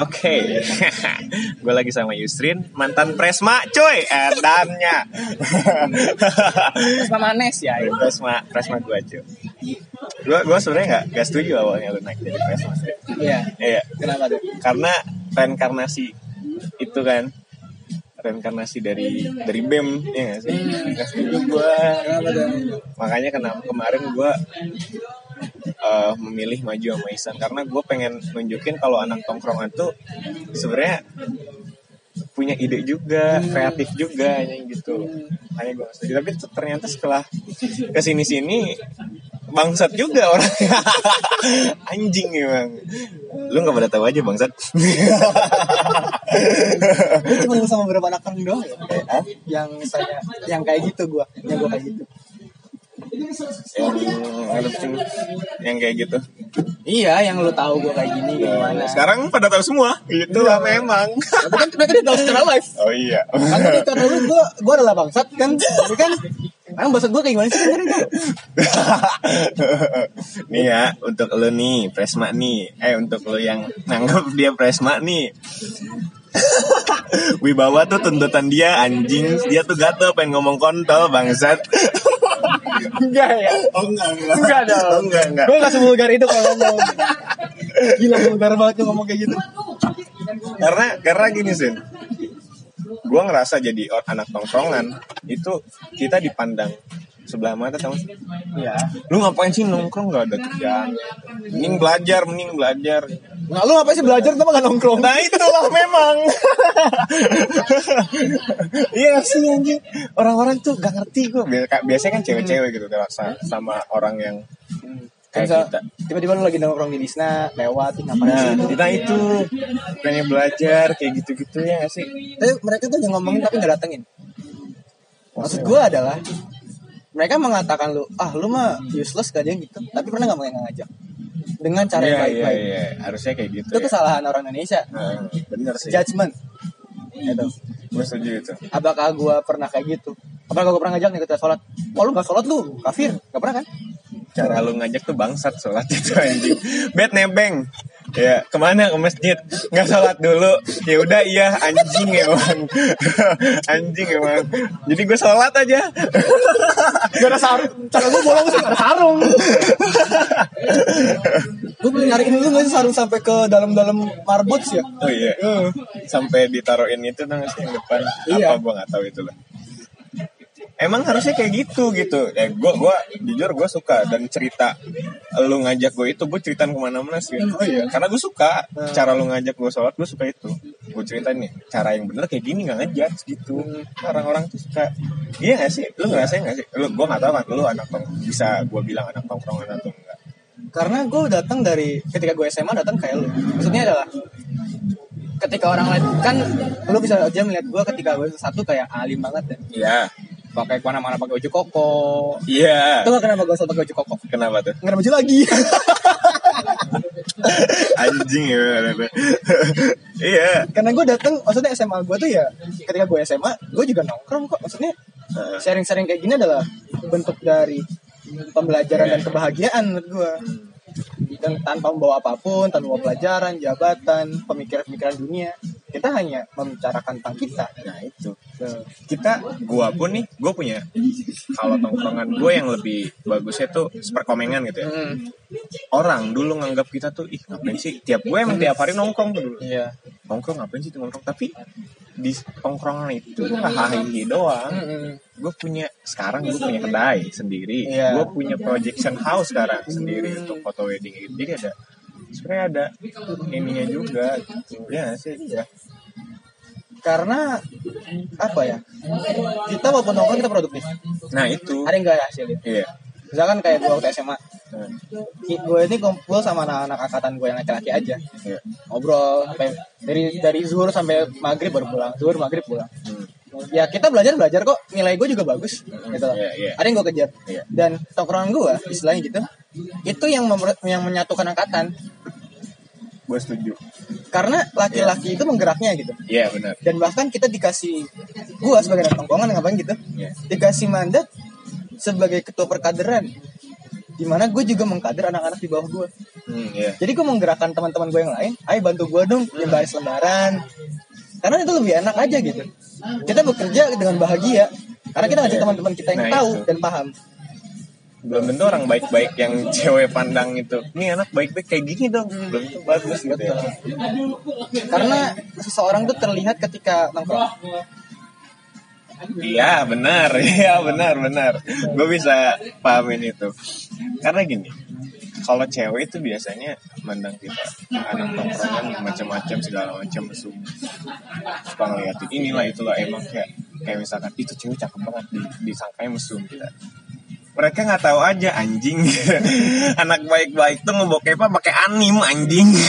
Oke, gue lagi sama Yusrin, mantan presma, cuy, edannya. Presma manes ya. presma, presma gue cuy. Gue gue sebenarnya nggak nggak setuju awalnya lu naik jadi presma. Iya. Iya, Kenapa tuh? karena reinkarnasi itu kan reinkarnasi dari dari BEM ya nggak sih nggak setuju gue Kenapa tuh? makanya kenapa kemarin gue eh, memilih maju sama Isan karena gue pengen nunjukin kalau anak tongkrongan tuh sebenarnya punya ide juga kreatif juga yang gitu makanya gue setuju tapi ternyata setelah ke sini sini bangsat juga orang anjing emang lu nggak pada tahu aja bangsat Gue cuma sama beberapa anak doang ya. Hah? Yang saya yang kayak gitu gua, yang gua kayak gitu. Yang yang kayak gitu. Iya, yang lu tahu gua kayak gini gimana. sekarang pada tahu semua. Itulah memang. Tapi kan mereka dia tahu secara live. oh iya. Kan ketika dulu gua gua adalah bangsat kan. Tapi kan Emang bangsat gua kayak gimana sih sebenarnya? nih ya untuk lo nih Presma nih. Eh untuk lo yang nganggap dia Presma nih. Wibawa tuh tuntutan dia anjing. Dia tuh gatel pengen ngomong kontol bangsat Enggak ya. oh enggak enggak. Enggak dong. oh, enggak enggak. Gue gak sebulgar itu kalau ngomong. Gila vulgar banget tuh ngomong kayak gitu. Karena karena gini sih gue ngerasa jadi anak tongkrongan itu kita dipandang sebelah mata tau? Iya. Lu ngapain sih nongkrong? Gak ada kerjaan. Mending belajar mending belajar Nah lu ngapain sih belajar tapi gak nongkrong? Nah itulah memang. Iya sih anjing? Orang-orang tuh gak ngerti gue biasanya kan cewek-cewek gitu terasa sama orang yang kayak Misal, kita. Tiba-tiba lu lagi nongkrong di Disna Lewat nah kita itu. Pengen belajar kayak gitu-gitu ya gak sih? Tapi mereka tuh yang ngomongin tapi gak datengin. Maksud gue adalah Mereka mengatakan lu Ah lu mah useless gak ada yang gitu. Tapi pernah gak mau yang ngajak Dengan cara yang iya iya baik-baik. iya harusnya kayak gitu Itu ya. kesalahan orang Indonesia. Nah, bener sih. Judgment. Gitu gue setuju itu. Apakah gue pernah kayak gitu? Apakah gue pernah ngajak nih kita sholat? Oh lu gak sholat lu Kafir. Gak pernah kan? Cara lu ngajak tuh bangsat sholat itu anjing. Bet nebeng ya ke mana ke masjid? Nggak sholat dulu. Ya udah iya anjing emang. Anjing emang. Jadi gue sholat aja. Gak ada sarung. Cara gue bolong sih gak ada sarung. Gue belum nyariin dulu gak sih sarung sampai ke dalam-dalam marbot ya? Oh iya. Sampai ditaruhin itu tuh nggak sih yang depan? Iya. apa gue nggak tahu itu lah Emang harusnya kayak gitu gitu. Ya gue gua jujur gue suka dan cerita lu ngajak gue itu gue ceritain ke mana-mana sih. Oh iya. Karena gue suka cara lu ngajak gue sholat gue suka itu. Gue ceritain nih cara yang bener kayak gini nggak ngajak gitu. Orang-orang tuh suka. Iya gak sih? Lu ngerasain gak sih? Lu gue nggak tahu kan lu anak tong bisa gue bilang anak tongkrongan atau enggak. Karena gue datang dari Ketika gue SMA datang kayak lu Maksudnya adalah Ketika orang lain Kan lu bisa aja melihat gue ketika gue satu kayak alim banget ya Iya. Pakai ke mana-mana pakai baju koko Iya. Itu kenapa gue selalu pakai baju koko Kenapa tuh? Nggak ada baju lagi Anjing ya. Iya. Karena gue datang Maksudnya SMA gue tuh ya Ketika gue SMA Gue juga nongkrong kok Maksudnya Sharing-sharing kayak gini adalah Bentuk dari Pembelajaran dan kebahagiaan menurut gue dan tanpa membawa apa pun, tanpa membawa pelajaran, jabatan, pemikiran-pemikiran dunia, kita hanya membicarakan tentang kita. Nah itu. Tuh. kita gua pun nih gua punya kalau tongkrongan gue yang lebih bagusnya tuh seperkomengan gitu ya. Hmm, orang dulu nganggap kita tuh ih ngapain sih? Tiap gue emang tiap hari nongkrong tuh dulu. Iya. nongkrong ngapain sih tuh nongkrong? Tapi di tongkrongan itu nggak hahihi doang Hmm, gue punya sekarang gue punya kedai sendiri. Iya. gue punya projection house sekarang sendiri untuk foto wedding. Gitu jadi ada sebenarnya ada ininya juga. Ya sih? Ya Karena apa ya? Kita walaupun nongkrong kita produktif. nah itu Ada yang gak hasilnya? iya Misalkan kayak gue waktu SMA, Nah, gue ini kumpul sama anak-anak angkatan gue yang laki-laki aja, iya. ngobrol sampai dari dari zuhur sampai maghrib baru pulang, zuhur maghrib pulang. Hmm. Ya kita belajar belajar kok, nilai gue juga bagus, gitu. loh. Iya, iya. Ada yang gue kejar. Iya. Dan tongkrongan gue, istilahnya gitu, itu yang yang menyatukan angkatan. Gue setuju Karena laki-laki itu menggeraknya gitu. iya benar Dan bahkan kita dikasih, gue sebagai anak tongkrongan ngapain gitu, Iya. dikasih mandat sebagai ketua perkaderan. Di mana gue juga mengkader anak-anak di bawah gue. Hmm, iya. Jadi gue menggerakkan teman-teman gue yang lain, ayo bantu gue dong yang baris lembaran. Karena itu lebih enak aja gitu. Kita bekerja dengan bahagia. Karena kita ngajak teman-teman kita yang Nah, tahu itu. dan paham. Belum tentu orang baik-baik yang cewek pandang itu. Ini anak baik-baik kayak gini dong. Belum tentu bagus gitu ya. Karena seseorang tuh terlihat ketika nongkrong. Iya benar, iya benar benar. Gue bisa pahamin itu. Karena gini, kalau cewek itu biasanya mandang kita anak tongkrongan macam-macam segala macam mesum. Suka ngeliatin inilah itulah emang kayak kayak misalkan itu cewek cakep banget di, disangkanya mesum kita. Mereka nggak tahu aja anjing. anak baik-baik tuh ngebokepnya pakai anim anjing.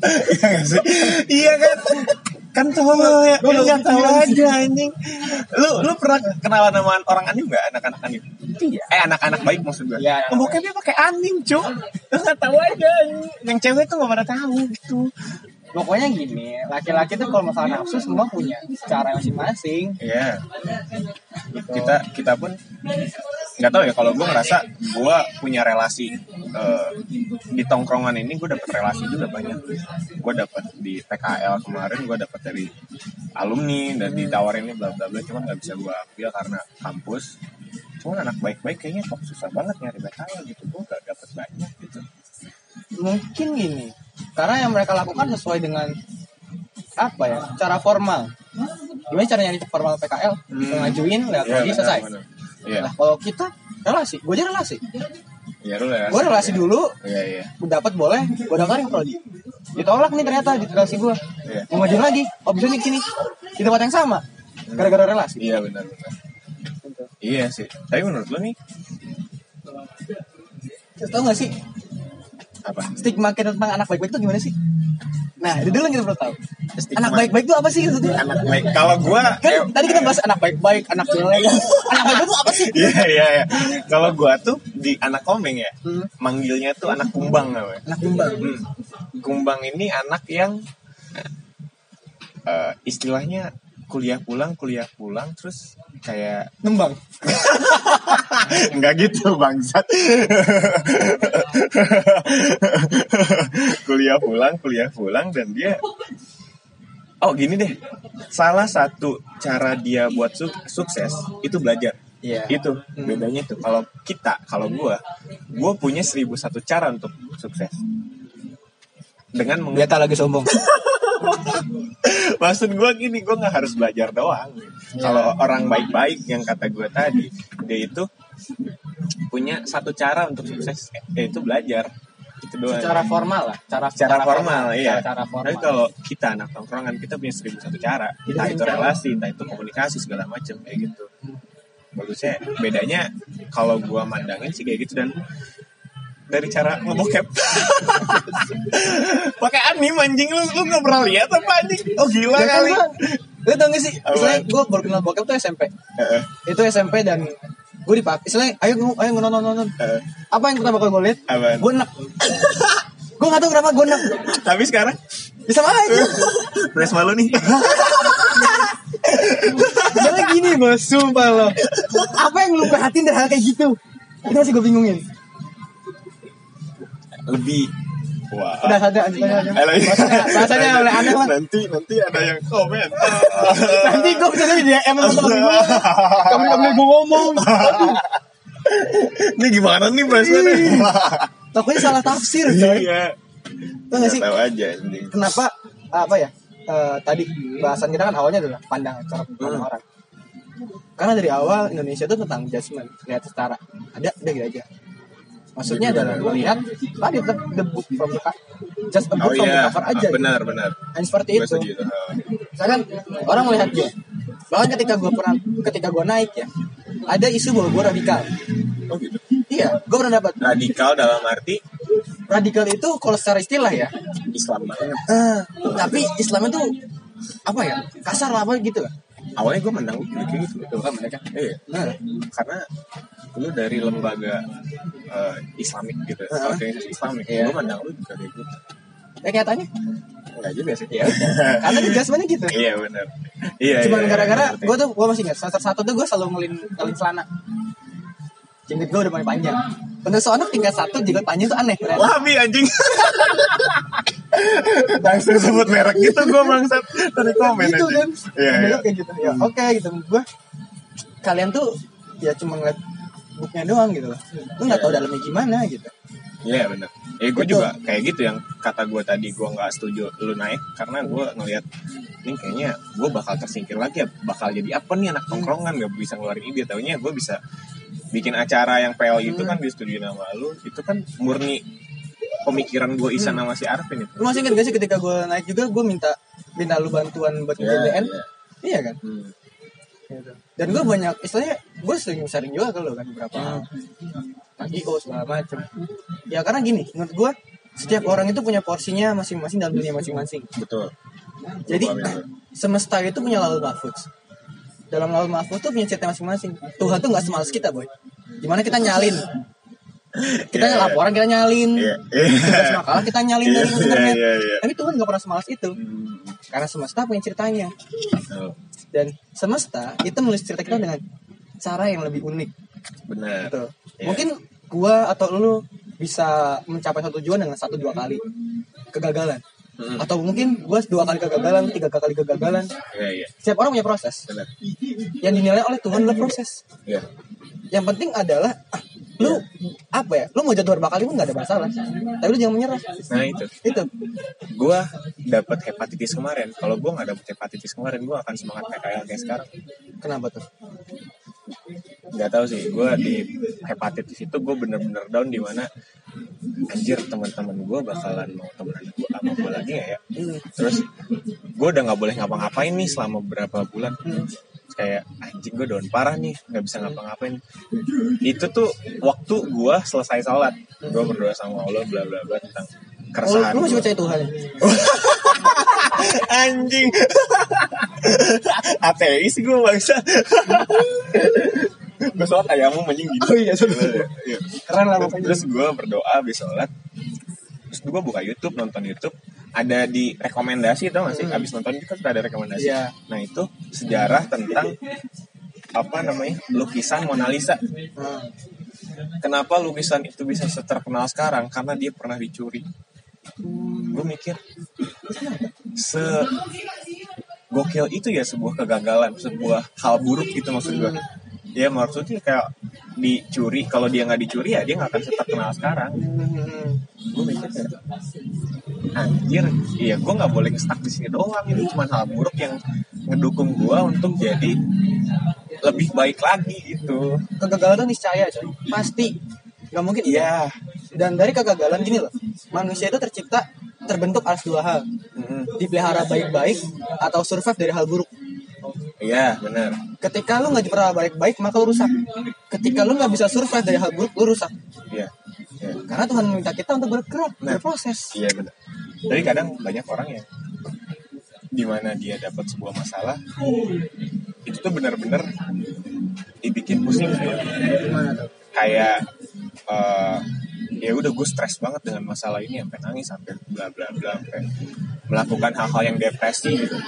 Iya? Iya kan? kan tolol ya nggak tahu aja anjing lu lu pernah kenalan sama orang anim nggak anak-anak anim Iya. eh anak-anak baik maksud gue Iya. Ngebokepnya pakai anim cuk nggak tahu aja yang cewek tuh nggak pada tahu gitu Pokoknya gini, laki-laki tuh kalau masalah nafsu semua punya cara masing-masing. Iya. Kita kita pun nggak tahu ya kalau gue ngerasa gue punya relasi eh, di tongkrongan ini gue dapet relasi juga banyak. Gue dapet di PKL kemarin gue dapet dari alumni dan ditawarin ini bla bla bla cuman nggak bisa gue ambil karena kampus. Cuman anak baik-baik kayaknya kok susah banget nyari PKL gitu. Gue gak dapet banyak gitu. Mungkin gini, karena yang mereka lakukan sesuai dengan apa ya, cara formal. Gimana cara nyari formal PKL? Hmm. Ngajuin, lihat Iya, lagi selesai. Iya, Nah, kalau kita relasi, gue aja relasi. iya ya. Gue relasi dulu, Iya iya. gue dapat boleh, gue daftarin prodi. Ditolak nih ternyata di relasi gue. Iya. Mau ngajuin lagi, oh bisa nih sini. Di tempat yang sama. Gara-gara relasi. Iya benar benar. Iya sih. Tapi menurut lu nih tau gak sih, apa? stigma kita tentang anak baik-baik itu gimana sih? Nah, itu dulu yang kita perlu tahu. Stigma. Anak baik-baik itu apa sih maksudnya? Anak baik. Kalau gua Kan eh, tadi kita bahas anak baik-baik, anak jelek. anak baik itu apa sih? Iya iya iya. Kalau gua tuh di anak komeng ya, Hmm. manggilnya tuh anak kumbang namanya. Anak kumbang. Hmm. Kumbang ini anak yang eh, istilahnya kuliah pulang kuliah pulang terus kayak Nembang. Enggak gitu bangsat Kuliah pulang Kuliah pulang Dan dia Oh gini deh Salah satu cara dia buat su- sukses Itu belajar Iya. Itu bedanya tuh Kalau kita Kalau gua Gua punya seribu satu cara untuk sukses Dengan meng- Beta lagi sombong. Maksud gue gini, gue nggak harus belajar doang. Kalau orang baik-baik yang kata gue tadi, dia itu punya satu cara untuk sukses, yaitu belajar. Itu doang. Secara formal lah. Cara Secara formal, iya. Cara, formal. Tapi kalau kita anak tongkrongan, kita punya seribu satu cara. Entah itu relasi, entah itu komunikasi segala macam kayak gitu. Bagusnya bedanya kalau gue mandangin sih kayak gitu dan dari cara ngebokep pakai anim anjing lu lu nggak pernah lihat apa anjing oh gila Ya kan, kali? Lu tau gak sih? Misalnya gue baru kenal bokep tuh SMP. Heeh, Itu SMP dan gue dipakai. Misalnya, ayo ayo nonton nonton. heeh. Apa yang pertama kali gue lihat? Gue enak. gue gak tau kenapa gue tapi sekarang Bisa aja. press malu nih Soalnya gini bos, sumpah lo. Apa yang lu perhatiin dari hal kayak gitu? Itu masih gue bingungin. Lebih wah Udah saja aja. Bahasanya, bahasanya oleh aneh lah. nanti nanti ada yang komen Nanti gue bisa jadi dia emang temen gue. Kamu kamu gue ngomong. Aduh, ini gimana nih pressnya Takutnya salah tafsir, coy. iya gak sih? tahu aja Kenapa apa ya? eh, tadi bahasan kita kan awalnya adalah pandangan cara pandang Hmm. orang. Karena dari awal Indonesia itu tentang judgment, lihat setara. Ada, ada gitu aja. Maksudnya adalah melihat tadi the, the book from the just a oh book from the iya cover aja. gitu. benar benar Dan seperti itu. tuh Misalkan orang melihat gue, bahkan ketika gue pernah, ketika gue naik ya, ada isu bahwa gue radikal. oh gitu Iya, gue pernah dapat radikal dalam arti radikal itu kalau secara istilah ya, Islam banget eh, tapi Islam itu apa ya kasar lah apa gitu lah. Awalnya gue mandang lu kayak gitu Tuh kan mereka. iya Nah, karena lu dari lembaga eh, Islamik gitu Heeh. organisasi Islamik Iya. gue mandang lu juga kayak gitu ya kayaknya enggak juga sih ya karena adjustmentnya gitu. iya benar iya Cuman iya, gara-gara ngerti. gue tuh gue masih ingat semester satu tuh gue selalu ngelin ngelin celana. jenggot gue udah mulai panjang untuk seorang tingkat satu jenggot panjang tuh aneh ternyata. Wahabi anjing. Langsung sebut merek gitu gue bangsat. Tadi komen gitu aja. kan Iya, Menurut iya. kayak gitu. Ya oke gitu. Menurut gue kalian tuh ya cuma ngeliat booknya doang gitu loh lu nggak tahu dalamnya gimana gitu. Iya benar. Ya gue Betul. juga kayak gitu yang kata gue tadi gue nggak setuju lu naik karena gue ngeliat ini kayaknya gue bakal tersingkir lagi ya bakal jadi apa nih anak tongkrongan gak bisa ngeluarin ide. Taunya gue bisa bikin acara yang PL itu kan di studio nama lu itu kan murni pemikiran gue Isan sama si Arvin itu. lu masih inget gak sih ketika gue naik juga gue minta minta lu bantuan buat Iya, BBN iya. iya kan Hmm. Gitu. dan gue banyak istilahnya gue sering sharing juga ke lu kan beberapa pagi kok segala macem ya karena gini menurut gue setiap orang itu punya porsinya masing-masing dalam dunia masing-masing Betul. Jadi semesta itu punya lalu mahfuz. Dalam lalu mahfuz tuh punya cerita masing-masing. Tuhan tuh nggak semalas kita boy. Gimana kita nyalin? Kita iya. laporan kita nyalin. Iya. Tugas makalah kita nyalin Iya, dari internet. iya, iya. Tapi Tuhan nggak pernah semalas itu. Hmm. Karena semesta punya ceritanya. Oh, Dan semesta itu menulis cerita kita dengan cara yang lebih unik. benar. Gitu. Iya. Mungkin gua atau lu bisa mencapai satu tujuan dengan satu dua kali kegagalan. Hmm. Atau mungkin gua dua kali kegagalan, tiga kali kegagalan. Iya iya. Setiap orang punya proses. Benar. yang dinilai oleh Tuhan adalah proses. Iya. Yang penting adalah ah, lu apa ya? Lu mau jatuh berapa kali pun nggak ada masalah. Tapi lu jangan menyerah. Nah itu. Itu. Gue dapat hepatitis kemarin. Kalau gue nggak dapet hepatitis kemarin, gue akan semangat PKL kayak sekarang. Kenapa tuh? Gak tahu sih. Gue di hepatitis itu gue bener-bener down di mana anjir teman-teman gue bakalan mau temenan gue sama gue lagi nggak ya? Hmm. Terus gue udah nggak boleh ngapa-ngapain nih selama beberapa bulan. Kayak anjing gue down parah nih nggak bisa ngapa-ngapain. Itu tuh waktu gue selesai sholat gue berdoa sama Allah bla bla bla tentang Oh, keresahan lu masih percaya Tuhan? anjing. Ateis gue bangsa. Gue sholat ayammu anjing gitu. Oh iya. Iya. Keren lah terus gue berdoa habis sholat. Terus gue buka YouTube nonton YouTube ada di rekomendasi tau gak sih? Abis nonton itu kan suka ada rekomendasi. Iya. nah itu sejarah tentang apa namanya lukisan Mona Lisa. Hmm. kenapa lukisan itu bisa terkenal sekarang? Karena dia pernah dicuri. Gue mikir se gokil itu ya sebuah kegagalan sebuah hal buruk itu maksud gue ya maksudnya kayak dicuri kalau dia nggak dicuri ya dia nggak akan terkenal sekarang Hmm. gue mikir kayak anjir iya gue nggak boleh stuck di sini doang ini cuma hal buruk yang ngedukung gue untuk jadi lebih baik lagi gitu Kegagalan tuh niscaya coy. Pasti. Gak mungkin iya Dan dari kegagalan gini loh. Manusia itu tercipta terbentuk atas dua hal. Mm, Dipelihara baik-baik atau survive dari hal buruk. iya benar Ketika lu nggak dipelihara baik-baik, maka lu rusak. Ketika lu nggak bisa survive dari hal buruk, lu rusak. iya iya Karena Tuhan meminta kita untuk bergerak, Nah. berproses. Iya benar. Tapi kadang banyak orang yang di mana dia dapat sebuah masalah itu tuh benar-benar dibikin pusing Gimana tuh? kayak eh, ya udah gue stres banget dengan masalah ini sampai nangis sampai bla bla bla sampai melakukan hal-hal yang depresi gitu.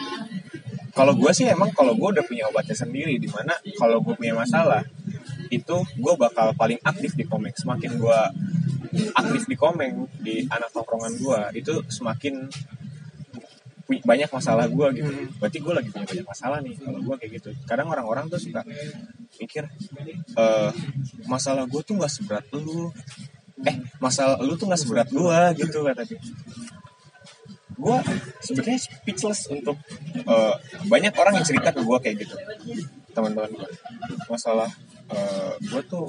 Kalau gue sih emang kalau gue udah punya obatnya sendiri di mana kalau gue punya masalah itu gue bakal paling aktif di komeng. Semakin gue aktif di komeng di anak tongkrongan gue itu semakin banyak masalah gue gitu. Berarti gue lagi punya banyak masalah nih kalau gue kayak gitu. Kadang orang-orang tuh suka mikir eh masalah gue tuh nggak seberat lu. Eh masalah lu tuh nggak seberat gue gitu kata dia gue sebenarnya speechless untuk eh, banyak orang yang cerita ke gue kayak gitu. Teman-teman gue masalah eh, gue tuh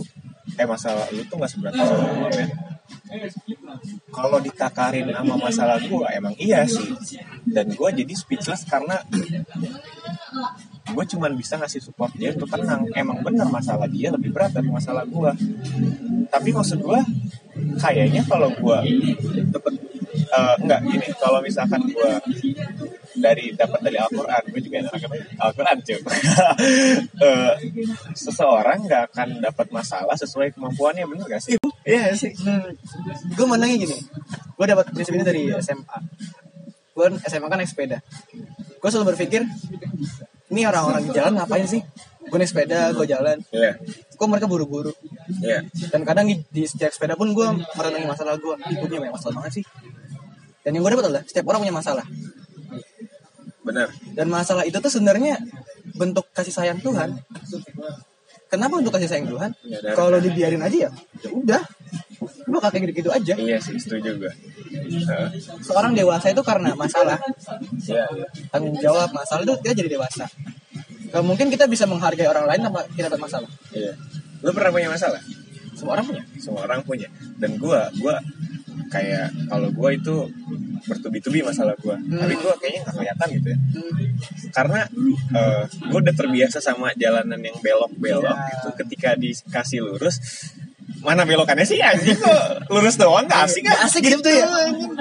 eh masalah lu tuh nggak seberat masalah gue men. Kalau ditakarin sama masalah gue emang iya sih. Dan gue jadi speechless karena gue cuman bisa ngasih support dia untuk tenang. Emang bener masalah dia lebih berat dari masalah gue tapi maksud gue kayaknya kalau gue eh, enggak gini kalau misalkan gue dari dapat dari Al-Quran gue juga Al-Quran cuy Eh, seseorang nggak akan dapat masalah sesuai kemampuannya bener gak sih Iya sih. Gue mandangnya gini. Gue dapat prinsip ini dari SMA. Gue SMA kan naik sepeda. Gue selalu berpikir, ini orang-orang di jalan ngapain sih? Gue naik sepeda, gue jalan. Iya Kok mereka buru-buru? Iya. dan kadang di, di setiap sepeda pun gue merenungi masalah gue gue punya banyak masalah banget sih dan yang gue dapat adalah setiap orang punya masalah Benar. dan masalah itu tuh sebenarnya bentuk kasih sayang Tuhan kenapa untuk kasih sayang Tuhan Menyadari. kalau dibiarin aja ya ya udah lu bakal kayak gitu-gitu aja Iya sih, setuju gue. Heeh. seorang dewasa itu karena masalah Iya, iya. tanggung jawab masalah itu kita jadi dewasa Gak mungkin kita bisa menghargai orang lain tanpa kita dapat masalah Iya. Lu pernah punya masalah? semua orang punya Semua orang punya. Dan gua, gua kayak kalau gua itu bertubi-tubi masalah gua. Tapi gua kayaknya nggak kelihatan gitu ya. Karena eh gua udah terbiasa sama jalanan yang belok-belok Iya. gitu. Ketika dikasih lurus, mana belokannya sih anjing kok lurus doang gak asik Nggak asik gitu ya. anjing.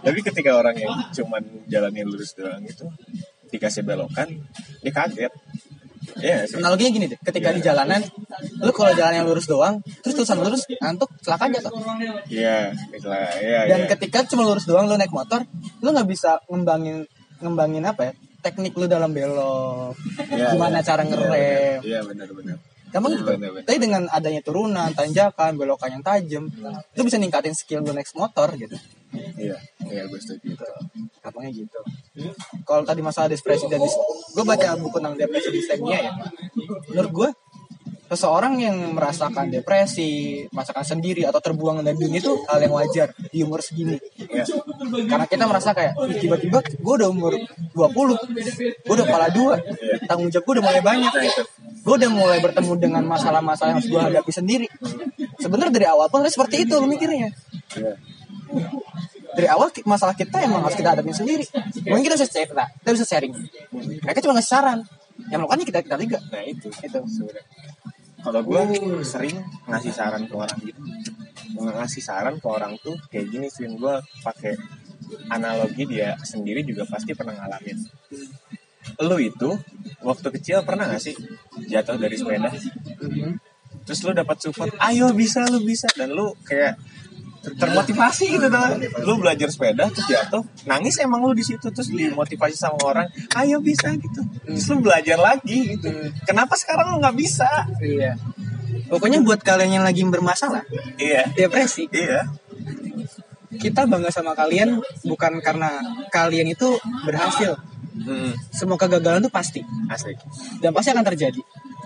Tapi ketika orang yang cuman jalannya lurus doang itu dikasih belokan, dia kaget. Iya sih. analoginya gini deh ketika di jalanan lu kalau jalan yang lurus doang terus terusan lurus ngantuk celaka jatuh Iya, itulah. Iya, dan iya. ketika cuma lurus doang lu naik motor lu nggak bisa ngembangin ngembangin apa ya teknik lu dalam belok Iya, gimana iya. cara ngerem Iya, benar-benar. gampang gitu Bener, bener. tapi dengan adanya turunan tanjakan belokan yang tajam lu bisa ningkatin skill lu naik motor gitu Iya, iya gue setuju. gampangnya gitu kalau tadi masalah depresi dan gue baca buku tentang depresi distemia ya menurut gue seseorang yang merasakan depresi merasakan sendiri atau terbuang dari dunia itu hal yang wajar di umur segini. Iya. karena kita merasa kayak "Ih, tiba-tiba gue udah umur 20 gue udah kepala dua tanggung jawab gue udah mulai banyak. Gue udah mulai bertemu dengan masalah-masalah yang harus gue hadapi sendiri. Sebenarnya dari awal pun seperti itu mikirnya. Dari awal masalah kita emang harus kita hadapin sendiri. Mungkin kita bisa cerita kita bisa sharing. Mereka cuma ngasih saran. Yang melakukannya kita kita tiga Nah, itu. itu. Kalau gue sering ngasih saran ke orang gitu. Ngasih saran ke orang tuh kayak gini sih gue pakai analogi dia sendiri juga pasti pernah ngalamin. Lu itu waktu kecil pernah gak sih jatuh dari sepeda? Terus lu dapat support, ayo bisa lu bisa dan lu kayak termotivasi gitu dah. Lu belajar sepeda terus jatuh, nangis emang lu di situ terus dimotivasi sama orang, ayo bisa gitu. Terus lu belajar lagi gitu. Kenapa sekarang lu nggak bisa? iya pokoknya buat kalian yang lagi bermasalah Iya, depresi iya, kita bangga sama kalian bukan karena kalian itu berhasil Hmm, semua kegagalan itu pasti asik. dan pasti akan terjadi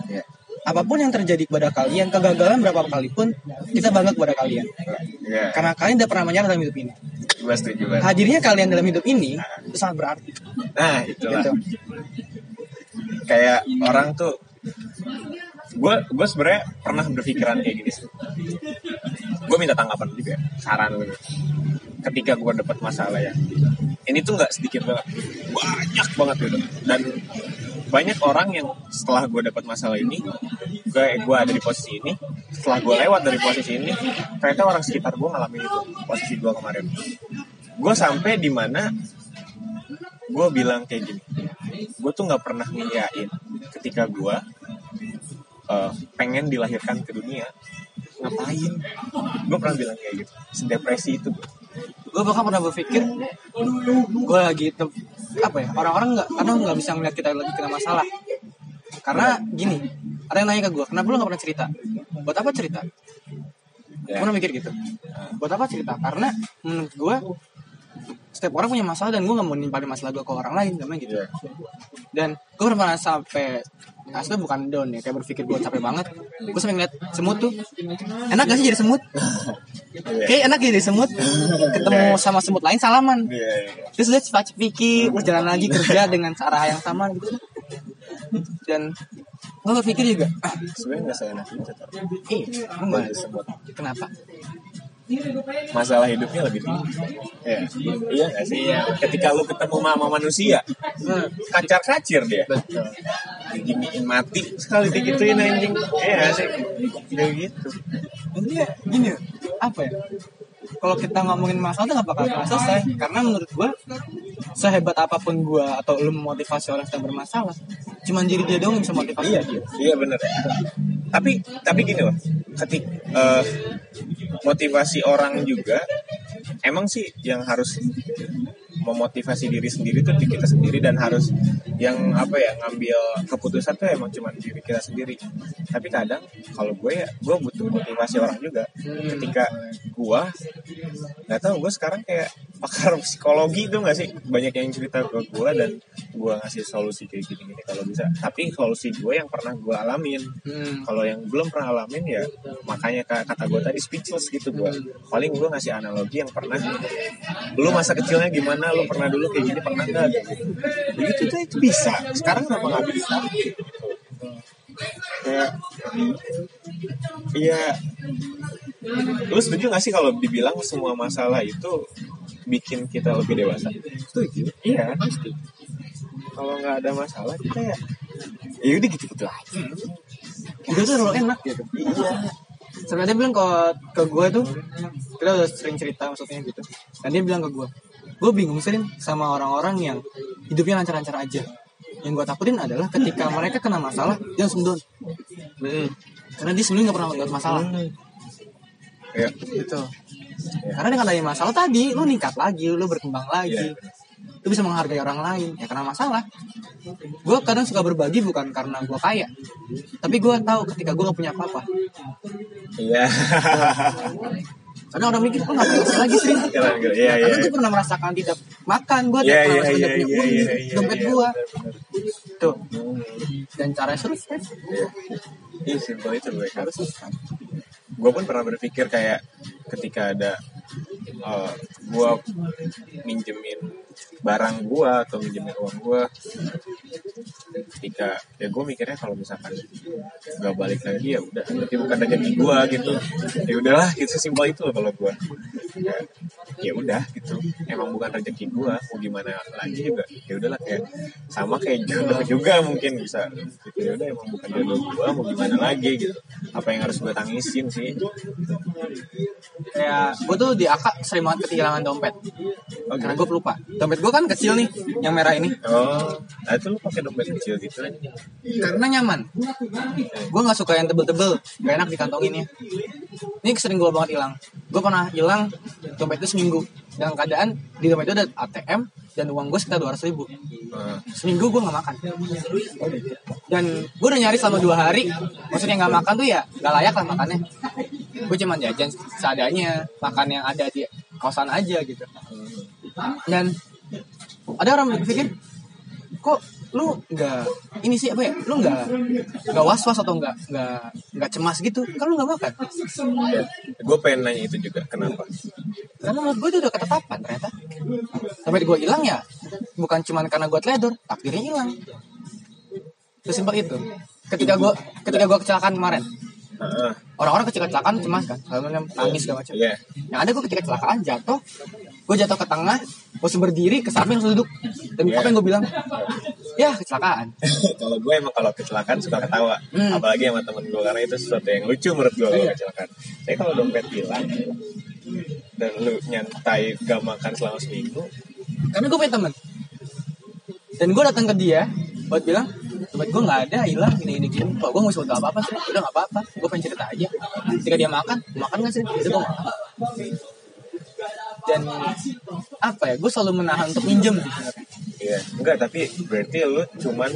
Iya, apa pun yang terjadi kepada kalian kegagalan berapa kali pun kita bangga kepada kalian iya. karena kalian tidak pernah menyerah dalam hidup ini Gue setuju banget. hadirnya kalian dalam hidup ini itu sangat berarti Nah, itulah. gitu Kayak orang tuh gue gue sebenarnya pernah berpikiran kayak gini sih. Gue minta tanggapan juga, saran lu. Ketika gue dapat masalah ya, ini tuh nggak sedikit banget, banyak banget gitu. Dan banyak orang yang setelah gue dapat masalah ini, gue gue ada di posisi ini, setelah gue lewat dari posisi ini, ternyata orang sekitar gue ngalamin itu posisi gue kemarin. Gue sampai di mana gue bilang kayak gini, gue tuh nggak pernah ngiyain ketika gue eh, pengen dilahirkan ke dunia ngapain gue pernah bilang kayak gitu sedepresi itu gue bahkan pernah berpikir gue lagi apa ya orang-orang nggak karena nggak bisa melihat kita lagi kena masalah. Karena gini ada yang nanya ke gue kenapa lu nggak pernah cerita? Buat apa cerita? Gue ya, pernah mikir gitu. Buat apa cerita? Karena menurut gue setiap orang punya masalah dan gue nggak mau nimpalin masalah gue ke orang lain namanya gitu. Ya, dan gue pernah sampai asli bukan down ya kayak berpikir gue capek banget. Gue sampai ngeliat semut tuh. Enak gak sih jadi semut? Ya, kayak enak jadi semut. Ketemu sama semut lain salaman. Ya, ya. terus lihat cepat pikir terus jalan lagi kerja dengan cara yang sama gitu. Dan gue berpikir juga ah, sebenarnya nggak saya enak itu eh kenapa masalah hidupnya lebih tinggi. Ya. iya nggak sih? Ketika lu ketemu sama manusia Hmm, kacar kacir dia. Betul. Diginiin mati. Sekali digituin anjing. Iya nggak sih? Kayak gitu. Intinya gini apa ya? Kalau kita ngomongin masalah tuh gak bakal selesai. Karena menurut gua sehebat apa pun gua atau lu memotivasi orang yang sedang bermasalah cuman diri dia doang yang bisa motivasi iya dia. iya bener. Tapi tapi gini loh. Ketik eh, motivasi orang juga emang sih yang harus memotivasi diri sendiri tuh di kita sendiri dan harus yang apa ya ngambil keputusan tuh emang cuma diri kita sendiri. Tapi kadang kalau gue ya gue butuh motivasi orang juga. Ketika gue nggak tahu gue sekarang kayak pakar psikologi tuh nggak sih? Banyak yang cerita ke gue dan gue ngasih solusi kayak gini gini kalau bisa. Tapi solusi gue yang pernah gue alamin. Hmm. kalau yang belum pernah alamin ya makanya ka- kata gue tadi speechless gitu gue paling gue ngasih analogi yang pernah lu masa kecilnya gimana? Lu pernah dulu kayak gini pernah nggak? Gitu begitu tuh itu bisa. Sekarang kenapa nggak bisa? Kayak iya. Lu setuju gak sih kalau dibilang semua masalah itu bikin kita lebih dewasa Setuju. iya Pasti. kalau nggak ada masalah kita ya ya udah gitu gitu aja Udah tuh enak gitu. Iya. Sampai dia bilang ke ke gue tuh kita udah sering cerita maksudnya gitu. Dan dia bilang ke gue, gue bingung sering sama orang-orang yang hidupnya lancar-lancar aja. Yang gue takutin adalah ketika mereka kena masalah, dia langsung down. Karena dia sebelumnya gak pernah ngeliat masalah. ya Gitu. Karena dengan adanya masalah tadi, lu ningkat lagi, lu berkembang lagi. Lu bisa menghargai orang lain, ya karena masalah. Gue kadang suka berbagi bukan karena gue kaya. Tapi gue tahu ketika gue gak punya apa-apa. iya Karena orang mikir, kok gak punya lagi sering? Karena gue pernah merasakan tidak makan, gue tidak pernah merasakan tidak punya uang, iya, dompet iya, gue. Tuh. Dan cara sukses Iya simpel itu gue harus. Gue pun pernah berpikir kayak ketika ada uh, gue minjemin barang gue atau minjemin uang gue ketika ya gue mikirnya kalau misalkan nggak balik lagi ya udah berarti bukan rezeki gue gitu. Ya udahlah gitu simpel itu kalau gue ya, udah gitu. Emang bukan rezeki gue mau gimana lagi juga. Ya udahlah kayak sama kayak jodoh juga mungkin bisa. Gitu ya udah emang bukan jodoh gue mau gimana lagi gitu. Apa yang harus gue tangisin sih Kayak gue tuh di akak sering banget kehilangan dompet. Oh, Karena gitu. gue pelupa. Dompet gue kan kecil nih, yang merah ini. oh nah itu lu pakai dompet kecil gitu aja Karena nyaman. Gue nggak suka yang tebel-tebel, gak enak dikantonginnya. Ini sering gue banget hilang. Gue pernah hilang dompet itu seminggu. Dalam keadaan di dompet itu ada ATM dan uang gue sekitar 200 ribu. Nah, Seminggu gue nggak makan. Dan gue udah nyari selama dua hari. Maksudnya nggak makan tuh ya nggak layak lah makannya. Gue cuma jajan seadanya, makan yang ada di kosan aja gitu. Dan ada orang berpikir, kok lu nggak ini sih apa ya? Lu nggak nggak was was atau nggak nggak nggak cemas gitu? Kan lu nggak makan. ya. gue pengen nanya itu juga kenapa Karena menurut gue itu udah ketetapan ternyata. Sampai gue hilang ya, bukan cuma karena gue teledor, takdirnya hilang. Sesimpel itu. Ketika gue ketika gue kecelakaan kemarin, orang-orang ketika kecelakaan cemas kan, kalau nangis segala macam. Iya. Yang ada gue ketika kecelakaan jatuh, gue jatuh ke tengah, langsung berdiri ke samping langsung duduk. Dan Iya. apa yang gue bilang? Ya kecelakaan. kalau gue emang kalau kecelakaan suka ketawa Hmm. apalagi sama temen gue karena itu sesuatu yang lucu menurut gue kalau kecelakaan tapi kalau dompet hilang dan lu nyantai gak makan selama seminggu Karena gue punya temen. Dan gue datang ke dia buat bilang, dompet gue nggak ada, hilang, gini gini gini. Kok gue nggak usah apa apa sih? Udah nggak apa apa. Gue pengen cerita aja. Ketika dia makan, makan nggak sih? Itu gue makan. Dan apa ya? Gue selalu menahan untuk minjem sih. Iya, enggak tapi berarti lu cuman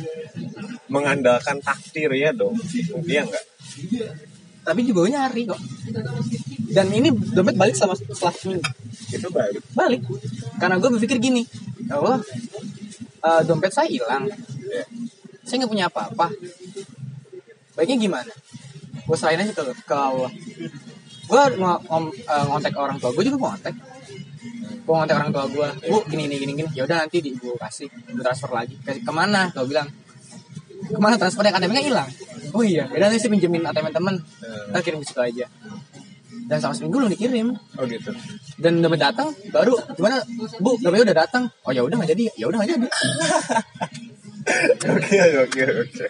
mengandalkan takdir ya dong. Iya enggak? Tapi juga gue nyari kok. Dan ini dompet balik selama setelah seminggu. Itu balik. Balik. Karena gue berpikir gini, ya Allah, eh, dompet saya hilang. Ya. Saya nggak punya apa-apa. Baiknya gimana? Gue serahin aja ke, ke Allah. Gue ng- ngom- eh, ngontek orang tua gue juga ngontek. Gue ngontek orang tua gue, bu gini gini gini gini. Ya udah nanti di gue kasih, gue transfer lagi. Kasih ke mana? Gue bilang ke mana transfernya ATM-nya hilang. Oh iya, ya nanti sih pinjemin ATM temen. Eh, Kita kirim ke situ aja. Dan sama seminggu belum dikirim. Oh gitu. Dan dompet datang baru gimana? Bu, dompetnya udah datang. Oh ya udah nggak jadi. Ya udah nggak jadi. Oke oke oke.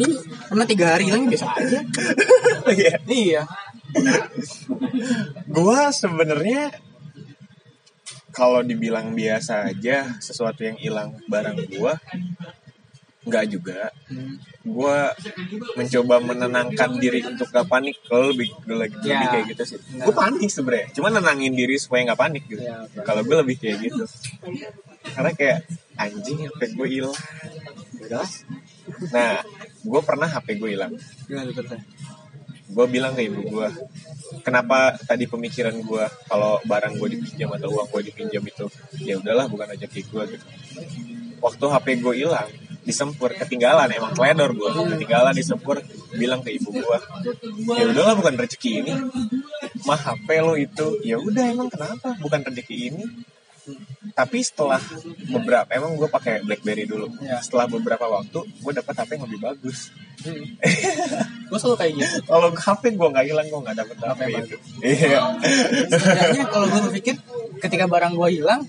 Ini pernah tiga hari hilang biasa aja. Iya. Iya. Gua sebenarnya kalau dibilang biasa aja sesuatu yang hilang barang gua nggak juga. Gua mencoba menenangkan diri untuk gak panik. Kalau lebih lebih, lebih Ya. kayak gitu sih. Nah. gue panik sebenarnya. Cuma nenangin diri supaya nggak panik gitu. Ya, oke. kalau gue lebih kayak gitu. Karena kayak anjing HP gue hilang. Nah gue pernah HP gue hilang. Gue bilang ke ibu gue kenapa tadi pemikiran gue kalau barang gue dipinjam atau uang gue dipinjam itu ya udahlah bukan rezeki gue gitu. Waktu HP gue hilang disempur ketinggalan emang teledor gue ketinggalan disempur bilang ke ibu gue ya udahlah bukan rezeki ini. Mah HP lo itu. Ya udah emang kenapa? Bukan rezeki ini. Tapi setelah beberapa emang gue pakai BlackBerry dulu. Ya. setelah beberapa waktu gue dapet HP yang lebih bagus. Gue selalu kayak gitu. kalau HP gue nggak hilang gue nggak dapet HP itu. iya. Sebenarnya kalau gue berpikir ketika barang gue hilang,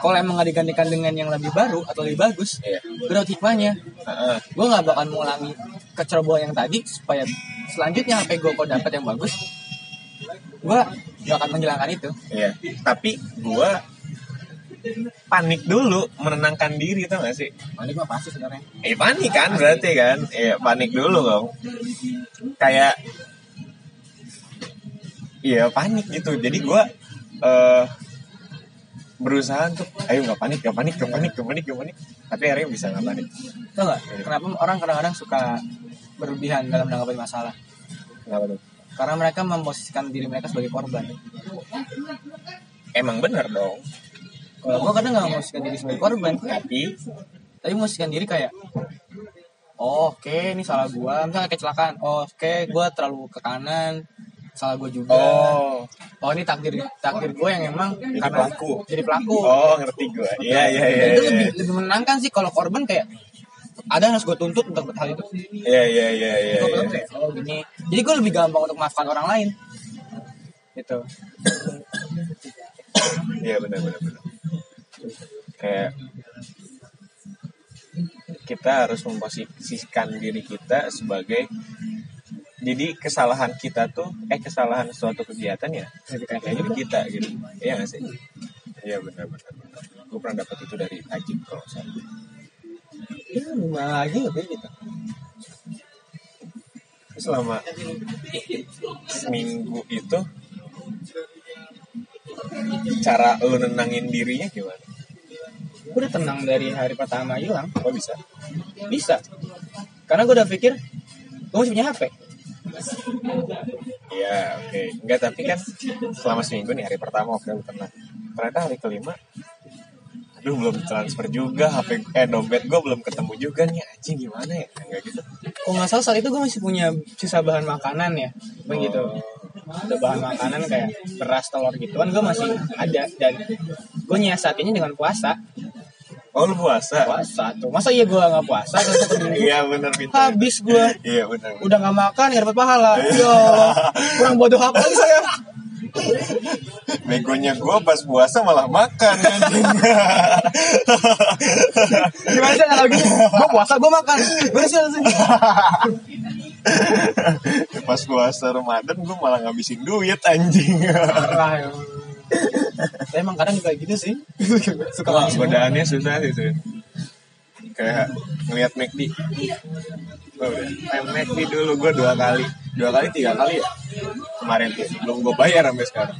kalau emang nggak digantikan dengan yang lebih baru atau lebih bagus, Iya. berarti hikmahnya. Heeh. Gue nggak bakal mengulangi kecerobohan yang tadi supaya selanjutnya HP gue kalau dapat yang bagus, gue gak akan menghilangkan itu. Iya, tapi gua panik dulu menenangkan diri tau gak sih? Panik mah pasti sebenarnya. Eh panik kan berarti kan? Iya panik dulu dong. Kayak Iya panik gitu. Jadi gua eh berusaha untuk ayo nggak panik, nggak panik, nggak panik, nggak panik, nggak panik. Tapi akhirnya bisa nggak panik. Tau gak? Kenapa orang kadang-kadang suka berlebihan dalam menanggapi masalah? Kenapa tuh? Karena mereka memposisikan diri mereka sebagai korban. Emang bener dong. Kalau gue kadang nggak memposisikan diri sebagai korban, Tapi tapi memposisikan diri kayak oh, oke ini salah gua misalnya kecelakaan oh, oke gua terlalu ke kanan salah gua juga oh oh ini takdir takdir gue yang emang Jadi karena pelaku. jadi pelaku oh ngerti gua. Iya iya iya. Itu iya. lebih lebih menenangkan sih kalau korban kayak ada yang harus gue tuntut untuk hal itu Iya iya iya iya. Iya. oh gini jadi gue lebih gampang untuk memaafkan orang lain gitu Iya benar benar benar. Kayak kita harus memposisikan diri kita sebagai jadi kesalahan kita tuh eh kesalahan suatu kegiatan ya kayak jadi kita gitu. Iya gak sih? Iya benar benar benar. Gue pernah dapat itu dari Ajib kalau salah. Ya gimana lagi lebih gitu. Selama seminggu itu cara lu nenangin dirinya gimana? Gue udah tenang dari hari pertama hilang. Kok bisa? Bisa. Karena gue udah pikir gue masih punya HP Iya, oke. Enggak, tapi kan selama seminggu nih hari pertama oke tenang. Ternyata hari kelima aduh belum transfer juga HP eh dompet gue belum ketemu juga nih anjing gimana ya enggak gitu Kalau nggak salah saat itu gue masih punya sisa bahan makanan ya, begitu. Ada bahan makanan kayak beras, telur gitu kan gue masih ada dan gue nyiasatinya dengan puasa. Oh lu puasa Puasa tuh, masa iya gue nggak puasa? Iya bener pintar habis gue iya bener udah nggak makan nggak dapat pahala. Ya Allah, kurang bodoh apa lagi saya? begonya gue pas puasa malah makan anjing Gimana sih analogi? Gue puasa, gue makan. Gue sih langsung. pas puasa Ramadan gue malah ngabisin duit anjing ya. Saya emang kadang kayak gitu sih. Suka langsung. godaannya susah sih tuh. Kayak ngeliat McD. Udah main McD dulu gue dua kali, dua kali tiga kali ya kemarin tuh belum gue bayar sampai sekarang.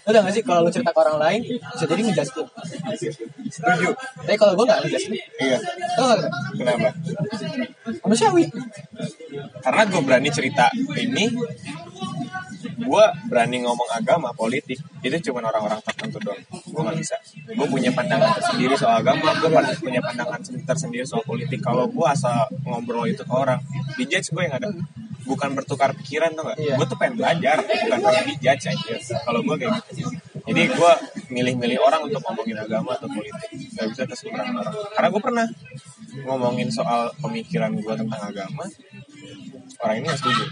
Udah gak sih kalau lu cerita ke orang lain bisa jadi ngejudge lu. Setuju? Tapi kalau gue gak ngejudge lu. Iya. Tau gak? Kenapa? Manusiawi. Karena gue berani cerita ini, gue berani ngomong agama, politik, itu cuma orang-orang tertentu doang. Gue gak bisa. Gue punya pandangan tersendiri soal agama, gue punya pandangan tersendiri soal politik. Kalau gue asal ngobrol itu ke orang, dijudge gue yang ada. Bukan bertukar pikiran tuh gak? Iya. Gue tuh pengen belajar, bukan pengen dijudge aja. Kalau gue kayak gitu. Jadi gue milih-milih orang untuk ngomongin agama atau politik. Gak bisa ke sembarangan orang. Karena gue pernah ngomongin soal pemikiran gue tentang agama, orang ini gak setuju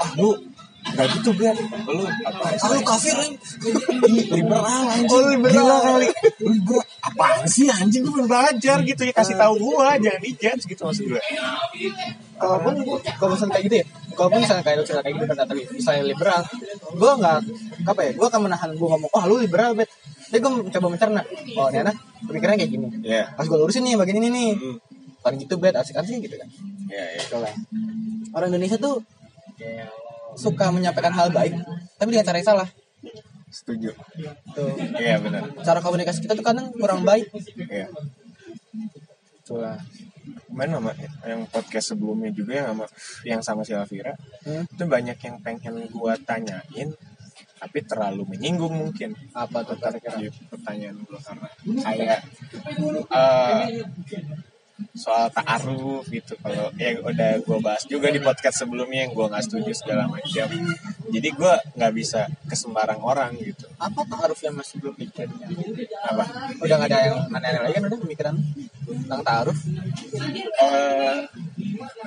ah lu gak gitu Gat lu apa? Lu kafir, liberal anjing. Oh, liberal. Gila kali. Liberal apaan sih anjing? Gue belum belajar gitu ya. Kasih tahu gua jangan dijudge gitu maksud gue Kalaupun kalau misalnya kayak gitu ya, kalaupun misalnya kayak cerita kayak gitu tapi misalnya liberal, gue nggak apa ya, gue akan menahan gue ngomong, wah lu liberal bet. Tapi gue mencoba mencerna, oh ini anak pemikirannya kayak gini. ya Pas gue lurusin nih bagian ini nih, Hmm. kan gitu bet, asik-asik gitu kan. ya ya Soalnya orang Indonesia tuh suka menyampaikan hal baik, tapi dengan cara yang salah. setuju Tuh. iya benar Cara komunikasi kita tuh kadang kurang baik. iya itulah kemarin sama yang podcast sebelumnya juga yang sama yang sama si Alvira Hmm. itu banyak yang pengen gua tanyain tapi terlalu menyinggung mungkin apa tuh pertanyaan gua karena kayak eh, soal ta'aruf gitu. Kalau yang udah gua bahas juga di podcast sebelumnya yang gua nggak setuju segala macam. Jadi gua nggak bisa ke sembarang orang gitu. Apa taaruf yang masih belum pikir apa? Udah nggak ada yang aneh-aneh lagi kan udah pemikiran tentang taaruf?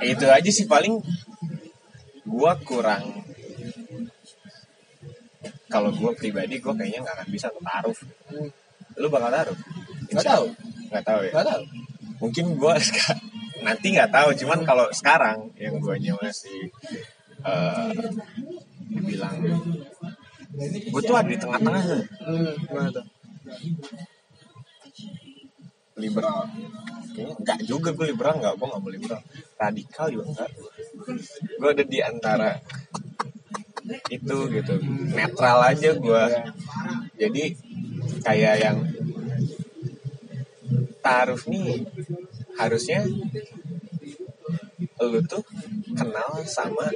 Ya itu aja sih paling gua kurang. Kalau gua pribadi gua kayaknya nggak akan bisa taruh Hmm. lu bakal taruh Nggak tahu. nggak tahu ya? Nggak tahu mungkin gua seka- nanti nggak tahu cuman kalau sekarang yang guanya masih eh dibilang gue tuh ada di tengah-tengah. Hmm, gimana tuh? Liberal. Kayaknya enggak juga gue liberal enggak gue nggak mau liberal. Radikal juga enggak gue ada di antara itu gitu netral aja gue jadi kayak yang taruh nih. Harusnya lu tuh kenal sama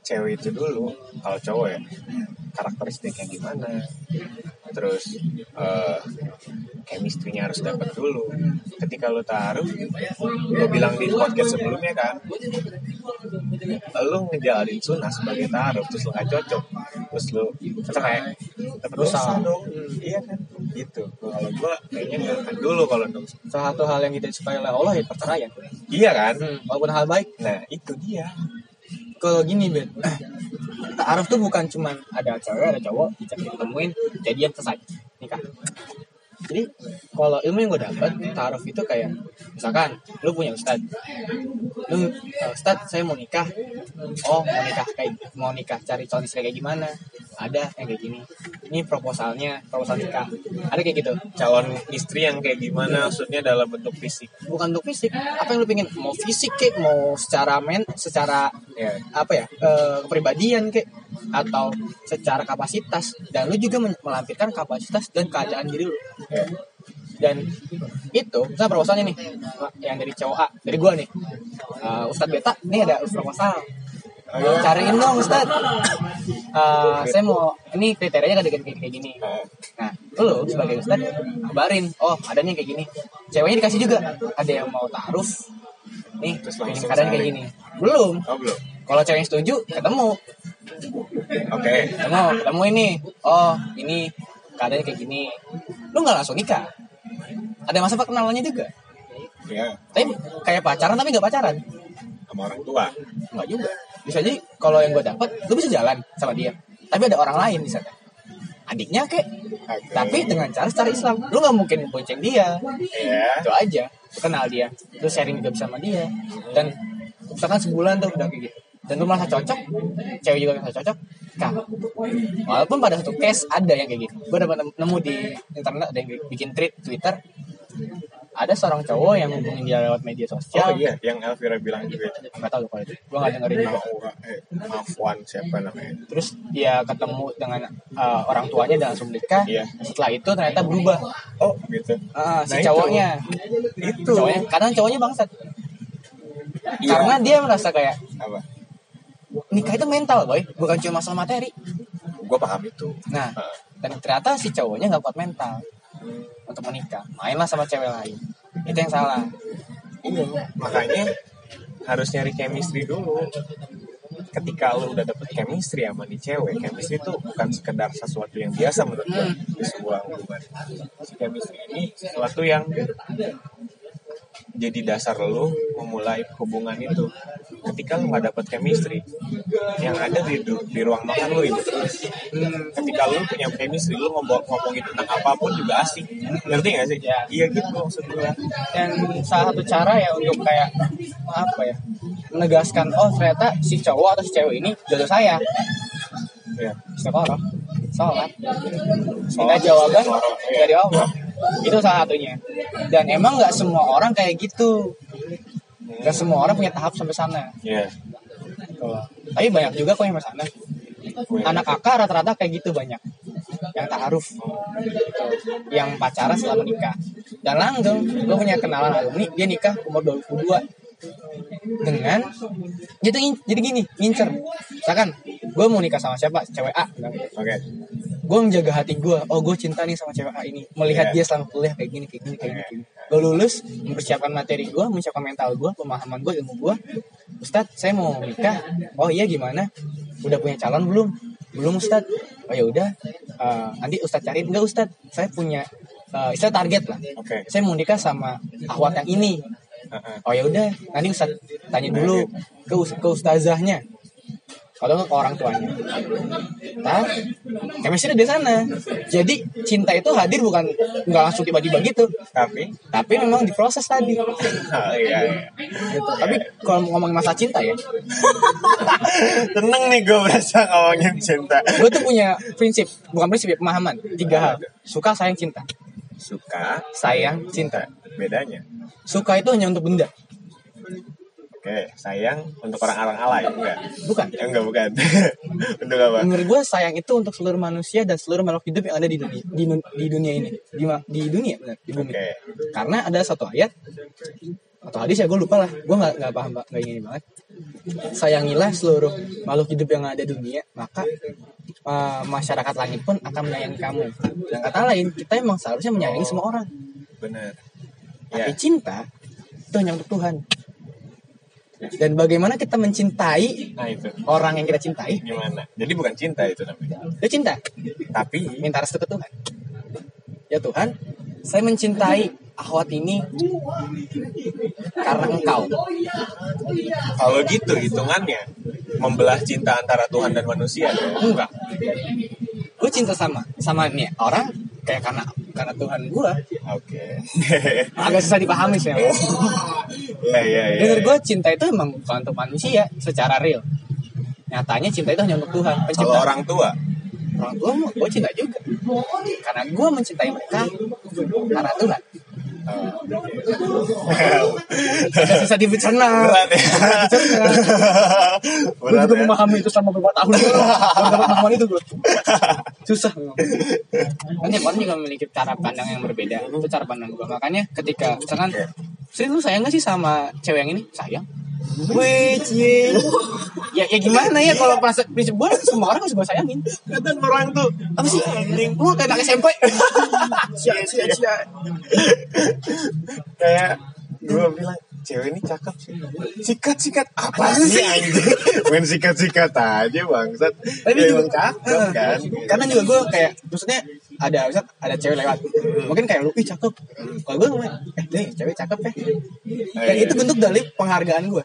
cewek itu dulu kalau cowok ya. Karakteristiknya gimana? Terus eh chemistry-nya harus dapat dulu. Ketika lu taruh lu bilang di podcast sebelumnya kan lu ngejalanin sunnah sebagai taruh terus lu gak cocok terus lu cerai dosa Dosa. dong. Iya kan gitu. Kalau gua kayaknya nggak dulu kalau untuk salah satu hal yang kita disukai oleh Allah ya perceraian iya kan? Hmm, walaupun hal baik. Nah itu dia. Kalau gini Ben. Taaruf tuh bukan cuman ada cewek ada cowok dicari ditemuin jadian selesai. Nikah jadi kalau ilmu yang gue dapat taaruf itu kayak misalkan lu punya ustad lu "Eh, ustad saya mau nikah. Oh mau nikah kayak mau nikah cari calon istri kayak gimana ada yang kayak gini. Ini proposalnya proposal nikah ada kayak gitu calon istri yang kayak gimana maksudnya dalam bentuk fisik. Bukan untuk fisik apa yang lu pengen mau fisik kek? Mau secara men secara ya apa ya eh, kepribadian kek? Atau secara kapasitas. Dan lu juga melampirkan kapasitas dan keadaan diri lu. Ya dan itu misalnya proposalnya nih yang dari cowok A dari gua nih. Eh, Ustadz Beta nih ada proposal cariin dong Ustadz Eh, saya mau ini kriterianya kayak gini kayak gini. Nah. Lu sebagai Ustadz kabarin oh ada nih kayak gini. Ceweknya dikasih juga. Ada yang mau taruh nih Terus langsung keadaan kayak gini. Belum. Oh belum. Kalau cewek yang setuju ketemu. Oke. Ketemu ketemu ini. Oh ini keadaannya kayak gini. Lu nggak langsung nikah? Ada masa perkenalannya juga? Ya tapi kayak pacaran tapi nggak pacaran sama orang tua. Nggak juga. Bisa jadi kalau yang gue dapat lu bisa jalan sama dia. Tapi ada orang lain di sana. Adiknya kek. Oke. tapi dengan cara secara Islam. Lu nggak mungkin bonceng dia. Ya itu aja. Lu kenal dia. Terus sharing juga sama dia. Dan misalkan sebulan tuh udah kayak gitu. Dan lu merasa cocok cewek juga merasa cocok kak. Walaupun pada satu case ada yang kayak gitu. Gue dapat nem- nemu di internet ada yang bikin tweet twitter ada seorang cowok yang hubungin dia lewat media oh sosial iya yang Elvira bilang juga itu. Nggak tahu kalau itu. Gue nggak dengerin. Maaf, eh, Afwan siapa namanya? Terus dia ketemu dengan uh, orang tuanya dan langsung menikah. Iya. setelah itu ternyata berubah. Oh gitu. Ah, si Nah, itu. cowoknya. Itu. Cowoknya. Kadang cowoknya bangsat. Iya. karena dia merasa kayak apa? nikah itu mental boy. Bukan cuma masalah materi. Gue paham itu. Nah Heeh. dan ternyata si cowoknya nggak kuat mental untuk menikah. Mainlah sama cewek lain. Itu yang salah. Iya makanya harus nyari chemistry dulu. Ketika lo udah dapet chemistry sama nih cewek chemistry itu bukan sekedar sesuatu yang biasa menurut gue di sebuah hubungan. Chemistry ini sesuatu yang jadi dasar lo memulai hubungan itu ketika lo nggak dapet chemistry. Yang ada di, di ruang makan lo itu. Terus ketika lo punya chemistry lo ngomong ngomongin tentang apa pun juga asik. Ngerti gak sih? Ya. iya gitu maksud gue dan salah satu cara ya untuk kayak apa ya menegaskan oh ternyata si cowok atau si cewek ini jodoh saya. Ya istiqoroh sholat. Minta jawaban dari Allah itu salah satunya. Dan emang nggak semua orang kayak gitu. Nggak semua orang punya tahap sampai sana. Ya tapi banyak juga kok yang sampai sana. Anak kakak rata-rata kayak gitu banyak. Yang taaruf. Yang pacaran setelah menikah. Dan langgeng gue punya kenalan alumni dia nikah umur 22 dengan jadi jadi gini ngincer. Misalkan gue mau nikah sama siapa? Cewek A. Bilang gitu. Gue menjaga hati gue oh gue cinta nih sama cewek A ini. Melihat Iya. dia selama kuliah kayak gini kayak gini kayak gini, gue lulus mempersiapkan materi gue mempersiapkan mental gue pemahaman gue ilmu gue Ustadz saya mau nikah. Oh iya gimana? Udah punya calon belum? Belum Ustadz. Oh ya udah. Eh, nanti Ustadz cariin. Enggak Ustadz. Saya punya eh, istilah target lah. Oke. saya mau nikah sama akhwat yang ini. Oh ya udah. Nanti Ustadz tanya dulu ke ke ustazahnya kalau nggak ke orang tuanya. Ntar chemistry di sana. Jadi cinta itu hadir bukan nggak langsung tiba-tiba gitu. Tapi tapi memang diproses tadi. Ah, iya, iya. gitu. Tapi kalau ngomongin masalah cinta ya. Tenang nih gue berasa ngomongin cinta. gue tuh punya prinsip bukan prinsip ya pemahaman. Tiga hal. Suka sayang cinta. Suka, sayang cinta. Bedanya. suka itu hanya untuk benda Oke, sayang untuk orang-orang alay. Enggak? bukan. Ya, enggak bukan. untuk apa? menurut gue sayang itu untuk seluruh manusia dan seluruh makhluk hidup yang ada di dunia di, di dunia ini. Di, di dunia benar di bumi. Oke. karena ada satu ayat atau hadis ya gue lupa lah. Gue nggak nggak paham nggak ingin banget. Sayangilah seluruh makhluk hidup yang ada di dunia maka uh, masyarakat langit pun akan menyayangi kamu. Dan kata lain kita emang seharusnya menyayangi semua orang. Benar. tapi Ya, cinta itu hanya untuk Tuhan dan bagaimana kita mencintai nah itu. orang yang kita cintai Gimana? Jadi bukan cinta itu namanya. itu cinta Tapi minta restu ke Tuhan. Ya Tuhan, saya mencintai akhwat ini karena engkau. kalau gitu hitungannya membelah cinta antara Tuhan dan manusia. Enggak. Gue cinta sama sama nih orang kayak karena karena Tuhan gue Oke. agak susah dipahami sih. Iya iya iya. Menurut gue cinta itu emang bukan untuk manusia secara real. Nyatanya cinta itu hanya untuk Tuhan. Kalau Pencipta orang tua, orang tua gue cinta juga. Karena gue mencintai mereka karena Tuhan. Susah dicerna. berat ya. gue juga ya. memahami itu selama beberapa tahun. Baru dapat pemahaman itu gue susah. Kan tiap orang juga memiliki cara pandang yang berbeda. Itu cara pandang gue makanya ketika misalkan Sri lu sayang gak sih sama cewek yang ini? Sayang Cie. ya, ya gimana ya kalau pas prinsip gue semua orang harus gue sayangin. Kata orang tuh Apa sih? Lu kayak anak SMP. cia, cia, cia. kayak gue bilang cewek ini cakep sih sikat sikat apa sih anjing main sikat sikat aja bangsat Tapi Ya, emang cakep kan Karena juga gue kayak maksudnya ada misal ada cewek lewat. Mungkin kayak lu ih cakep. Kalau gue ngomong eh nih cewek cakep ya. Dan iya. itu bentuk dari penghargaan gue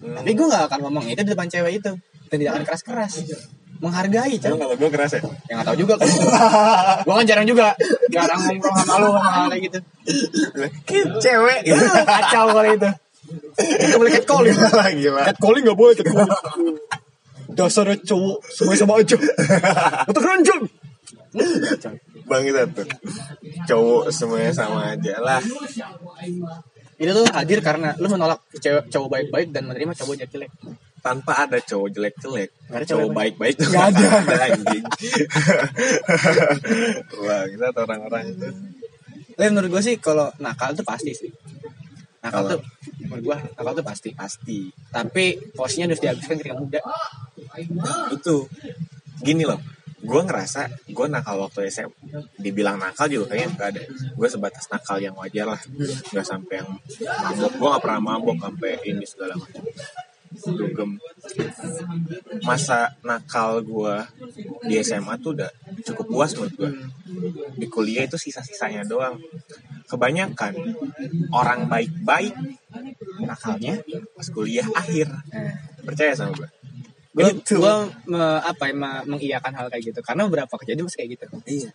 Hmm. tapi gue gak akan ngomong itu di depan cewek itu. Dan tidak akan keras keras menghargai cewek. kalau gue keras ya? Yang gak tahu juga. Kan gue kan jarang juga. Jarang ngomong sama lu sama hal kayak gitu. Cewek. Kacau kali itu. Gak boleh catcalling lagi lah Catcalling gak boleh catcalling Dasarnya cowok Semuanya sama aja. Untuk ranjang bang tuh cowok semuanya sama aja lah Itu tuh hadir karena lu menolak cowok baik-baik dan menerima cowok jelek-jelek. tanpa ada cowok jelek-jelek ada cowok cowok baik-baik tuh Nggak ada. anjing wah kita orang-orang itu Tapi menurut gue sih kalau nakal tuh pasti sih. Nakal Kalau- tuh menurut gue nakal tuh pasti. pasti Tapi porsinya harus dihabiskan ketika muda. itu gini loh gue ngerasa gue nakal waktu SM dibilang nakal juga kayaknya gak ada. Gue sebatas nakal yang wajar lah. Nggak sampai yang mabok. Gue gak pernah mabok sampai ini segala macam. Dugem. Masa nakal gue di SMA tuh udah cukup puas menurut gue di kuliah itu sisa-sisanya doang. Kebanyakan orang baik-baik nakalnya pas kuliah akhir. Percaya sama gue Gue gue me- apa ya me- mengiyakan hal kayak gitu karena beberapa kejadian masih kayak gitu. Iya.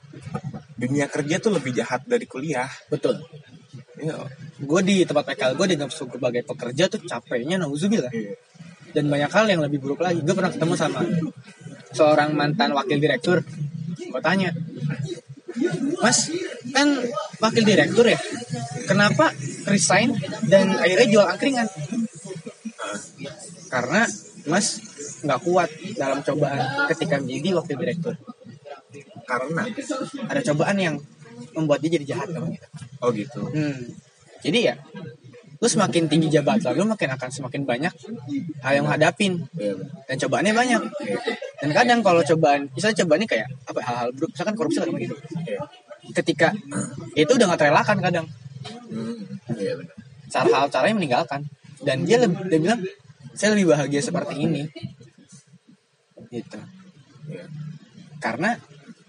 Dunia kerja tuh lebih jahat dari kuliah. Betul. Iya. Gue di tempat PKL gue di sebagai pekerja tuh capeknya nauzubillah. Iya. Dan banyak hal yang lebih buruk lagi. Gue pernah ketemu sama seorang mantan wakil direktur. Gue tanya, Mas, kan wakil direktur ya, kenapa resign dan akhirnya jual angkringan? Karena Mas nggak kuat dalam cobaan ketika menjadi wakil direktur. karena ada cobaan yang membuat dia jadi jahat kamu gitu. oh gitu Hmm. Jadi ya, lu semakin tinggi jabatan, lu makin akan semakin banyak hal yang menghadapin Iya, dan cobaannya banyak. Dan kadang kalau cobaan, misalnya cobaannya kayak apa hal-hal buruk, misalkan korupsi lah gitu. Iya. Ketika itu udah nggak terelakkan kadang, cara hal caranya meninggalkan. Dan dia lebih, dia bilang saya lebih bahagia seperti ini, gitu. Iya. Karena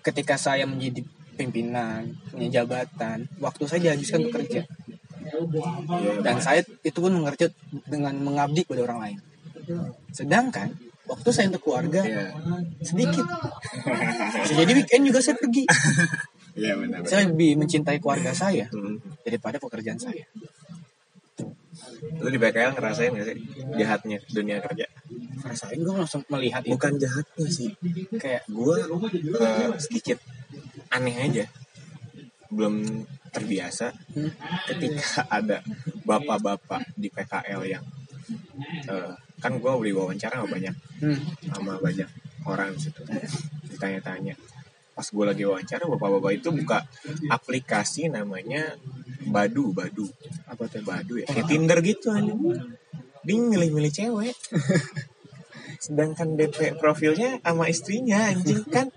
ketika saya menjadi pimpinan, punya jabatan, waktu saya dihabiskan untuk kerja. Dan saya itu pun mengerti dengan mengabdi pada orang lain. Sedangkan waktu saya untuk keluarga Iya. sedikit. Jadi weekend juga saya pergi. Iya benar. benar. Saya lebih mencintai keluarga saya Hmm. daripada pekerjaan saya. Lu di PKL ngerasain gak sih jahatnya dunia kerja? Rasain gue langsung melihat itu. Bukan jahatnya sih, kayak gue eh, sedikit aneh aja, belum terbiasa Hmm. ketika ada bapak-bapak di PKL yang eh, kan gue beli wawancara sama banyak hmm, sama banyak orang di situ. Ditanya-tanya. Pas gue lagi wawancara bapak-bapak itu buka aplikasi namanya Badu Badu. Apa tuh? Badu ya kayak Tinder gitu aja dia milih-milih cewek sedangkan DP profilnya sama istrinya anjing kan?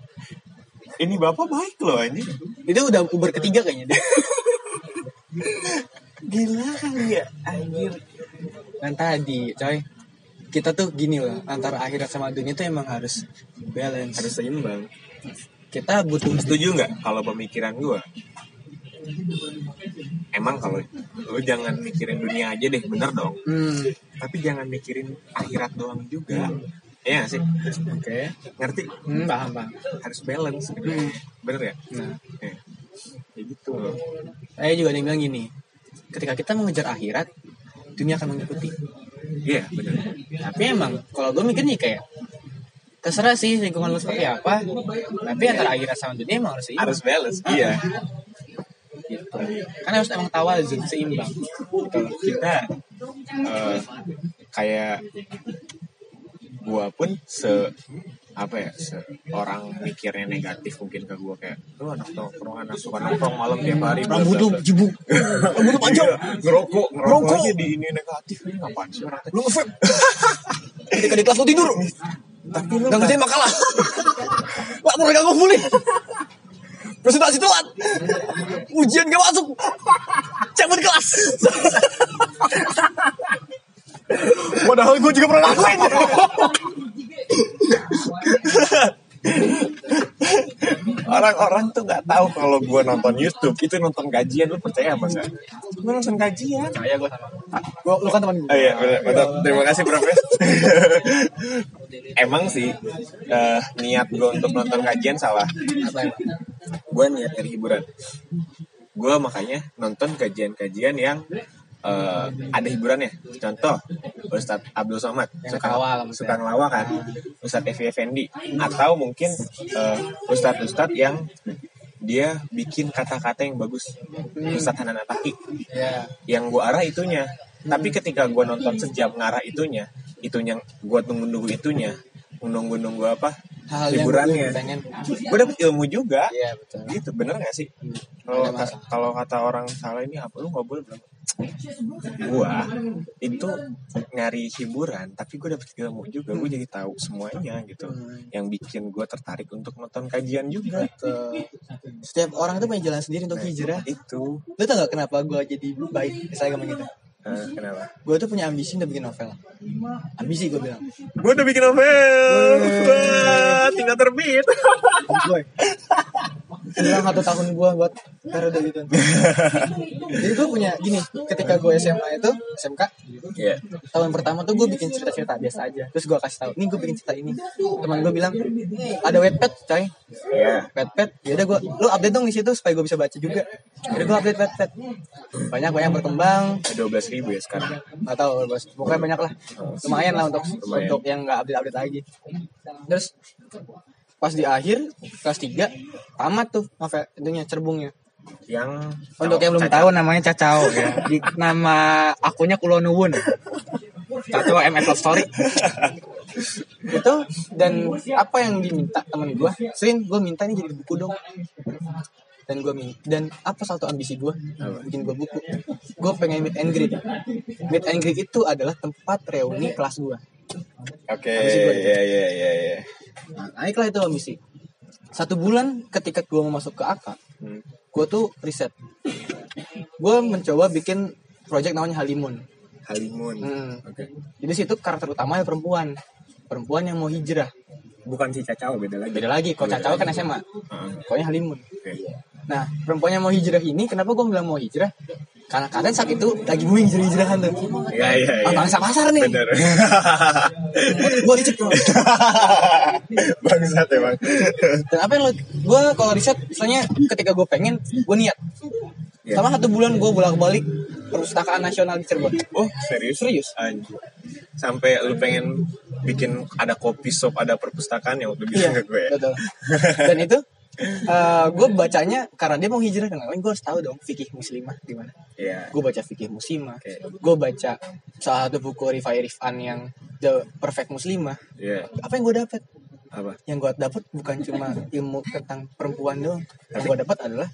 Ini bapak baik loh anjing. Itu udah Uber ketiga kayaknya dia. gila kali ya anjir. Dan tadi, coy, kita tuh gini loh, antara akhirat sama dunia tuh emang harus balance. harus seimbang. Kita butuh setuju nggak kalau pemikiran gue emang kalau lu jangan mikirin dunia aja deh bener dong Hmm, tapi jangan mikirin akhirat doang juga Iya nggak sih oke. ngerti Hmm, paham, paham. harus balance gitu. Hmm. bener ya Nah, Eh, kayak gitu saya juga ada yang bilang gini, ketika kita mengejar akhirat, dunia akan mengikuti. iya bener Tapi emang, kalau gue mikir nih kayak, terserah sih lingkungan lu seperti apa, tapi antara akhirat sama dunia emang harus seimbang. harus balance iya gitu. Kan harus emang tawazun, seimbang. Gitu. kita eh, kayak gua pun se apa ya seorang mikirnya negatif mungkin ke gua kayak lu anak nongkrong anak suka nongkrong malam tiap hari Rambut bla." jebuk, rambut panjang, Iya, ngerokok ngerokok Ngerokok. aja di ini negatif ini ngapain sih orang lu nge-vape. Ketika di kelas lu tidur, tapi lu Gak ngerjain makalah Gak pernah gak Presentasi telat Ujian gak masuk Cabut kelas Padahal gue juga pernah ngelakuin orang-orang tuh nggak tahu kalau gua nonton YouTube itu nonton gajian lu percaya apa enggak? Gua nonton gajian. Saya gue sama gua, Lu kan teman gue Oh iya. Mantap. Terima kasih Profes. Emang sih eh, niat gue untuk nonton kajian salah. Gue niat dari hiburan. Gue makanya nonton kajian-kajian yang eh, ada hiburannya. Contoh, Ustadz Abdul Somad Yang suka, maksudnya. suka ngelawak kan, Ustadz Evi Effendi, atau mungkin eh, Ustadz-Ustadz yang dia bikin kata-kata yang bagus. Ustadz Hanan Ataki Ya yang gue arah itunya tapi ketika gue nonton sejam ngarah itunya itunya gue tunggu-nunggu itunya nunggu-nunggu apa Hal yang hiburannya gue gue dapet ilmu juga. Iya betul. Gitu bener gak sih? Kalau Ada masalah. kalau kata orang salah ini apa lu nggak boleh bilang gua itu nyari hiburan tapi gue dapet ilmu juga. Gue jadi tahu semuanya gitu. Hmm. yang bikin gue tertarik untuk nonton kajian juga. Betul. Setiap orang tuh punya jalan sendiri untuk hijrah. itu. Lu tau gak kenapa gue jadi baik Misalnya agama Eh, kenapa? Gue tuh punya ambisi untuk bikin novel. Ambisi gue bilang. Gue udah bikin novel. Wah, tinggal terbit Boy. Hilang satu tahun gue buat periode gitu. Jadi gue punya gini, ketika gue SMA itu SMK Iya. tahun pertama tuh gue bikin cerita-cerita biasa aja. Terus gue kasih tahu, nih gue bikin cerita ini. Teman gue bilang ada wetpad, coy. Iya. Wetpad, ya udah gue, lu update dong di situ supaya gue bisa baca juga. Jadi gue update wetpad. Banyak banyak berkembang. Dua belas ribu ya sekarang. Gak tahu bos, pokoknya banyak lah. Lumayan lah untuk Lumayan. untuk yang nggak update update lagi. Terus pas di akhir kelas 3 tamat tuh novel itunya cerbungnya. Yang Untuk yang belum tahu namanya Cacao ya. Di, nama akunnya Kulonuwun. Cacao MS Love Story. itu dan apa yang diminta temen gue Srin gue minta nih jadi buku dong dan gue minta dan apa satu ambisi gue bikin gue buku gue pengen meet and greet meet and greet itu adalah tempat reuni kelas gue Oke, iya iya iya iya. nah, naiklah itu ambisi satu bulan ketika gue mau masuk ke AK Hmm. gue tuh riset gue mencoba bikin project namanya Halimun Halimun. Hmm. Oke. jadi situ karakter utamanya perempuan perempuan yang mau hijrah Bukan si Cacao beda lagi. beda lagi kok Cacao kan SMA Heeh. pokoknya Halimun Oke. nah perempuan yang mau hijrah ini kenapa gue bilang mau hijrah karena kadang saat itu lagi booming hijrah-hijrahan tuh Iya iya iya. bangsa pasar nih Bener. gue riset tuh Bangsat emang. dan apa yang lo gue kalau riset misalnya ketika gue pengen gue niat Iya. sama satu bulan gue bolak balik perpustakaan nasional di Cirebon Oh serius? Serius. Anjir. Sampai lu pengen bikin ada kopi shop, ada perpustakaan yang udah ke gue betul dan itu gue bacanya karena dia mau hijrah lain gue harus tahu dong fikih muslimah gimana Iya. gue baca fikih muslimah Oke. gue baca salah satu buku Rifai Rifan yang The Perfect Muslimah Iya. apa yang gue dapat Apa? yang gue dapat bukan cuma ilmu tentang perempuan doang yang gue dapat adalah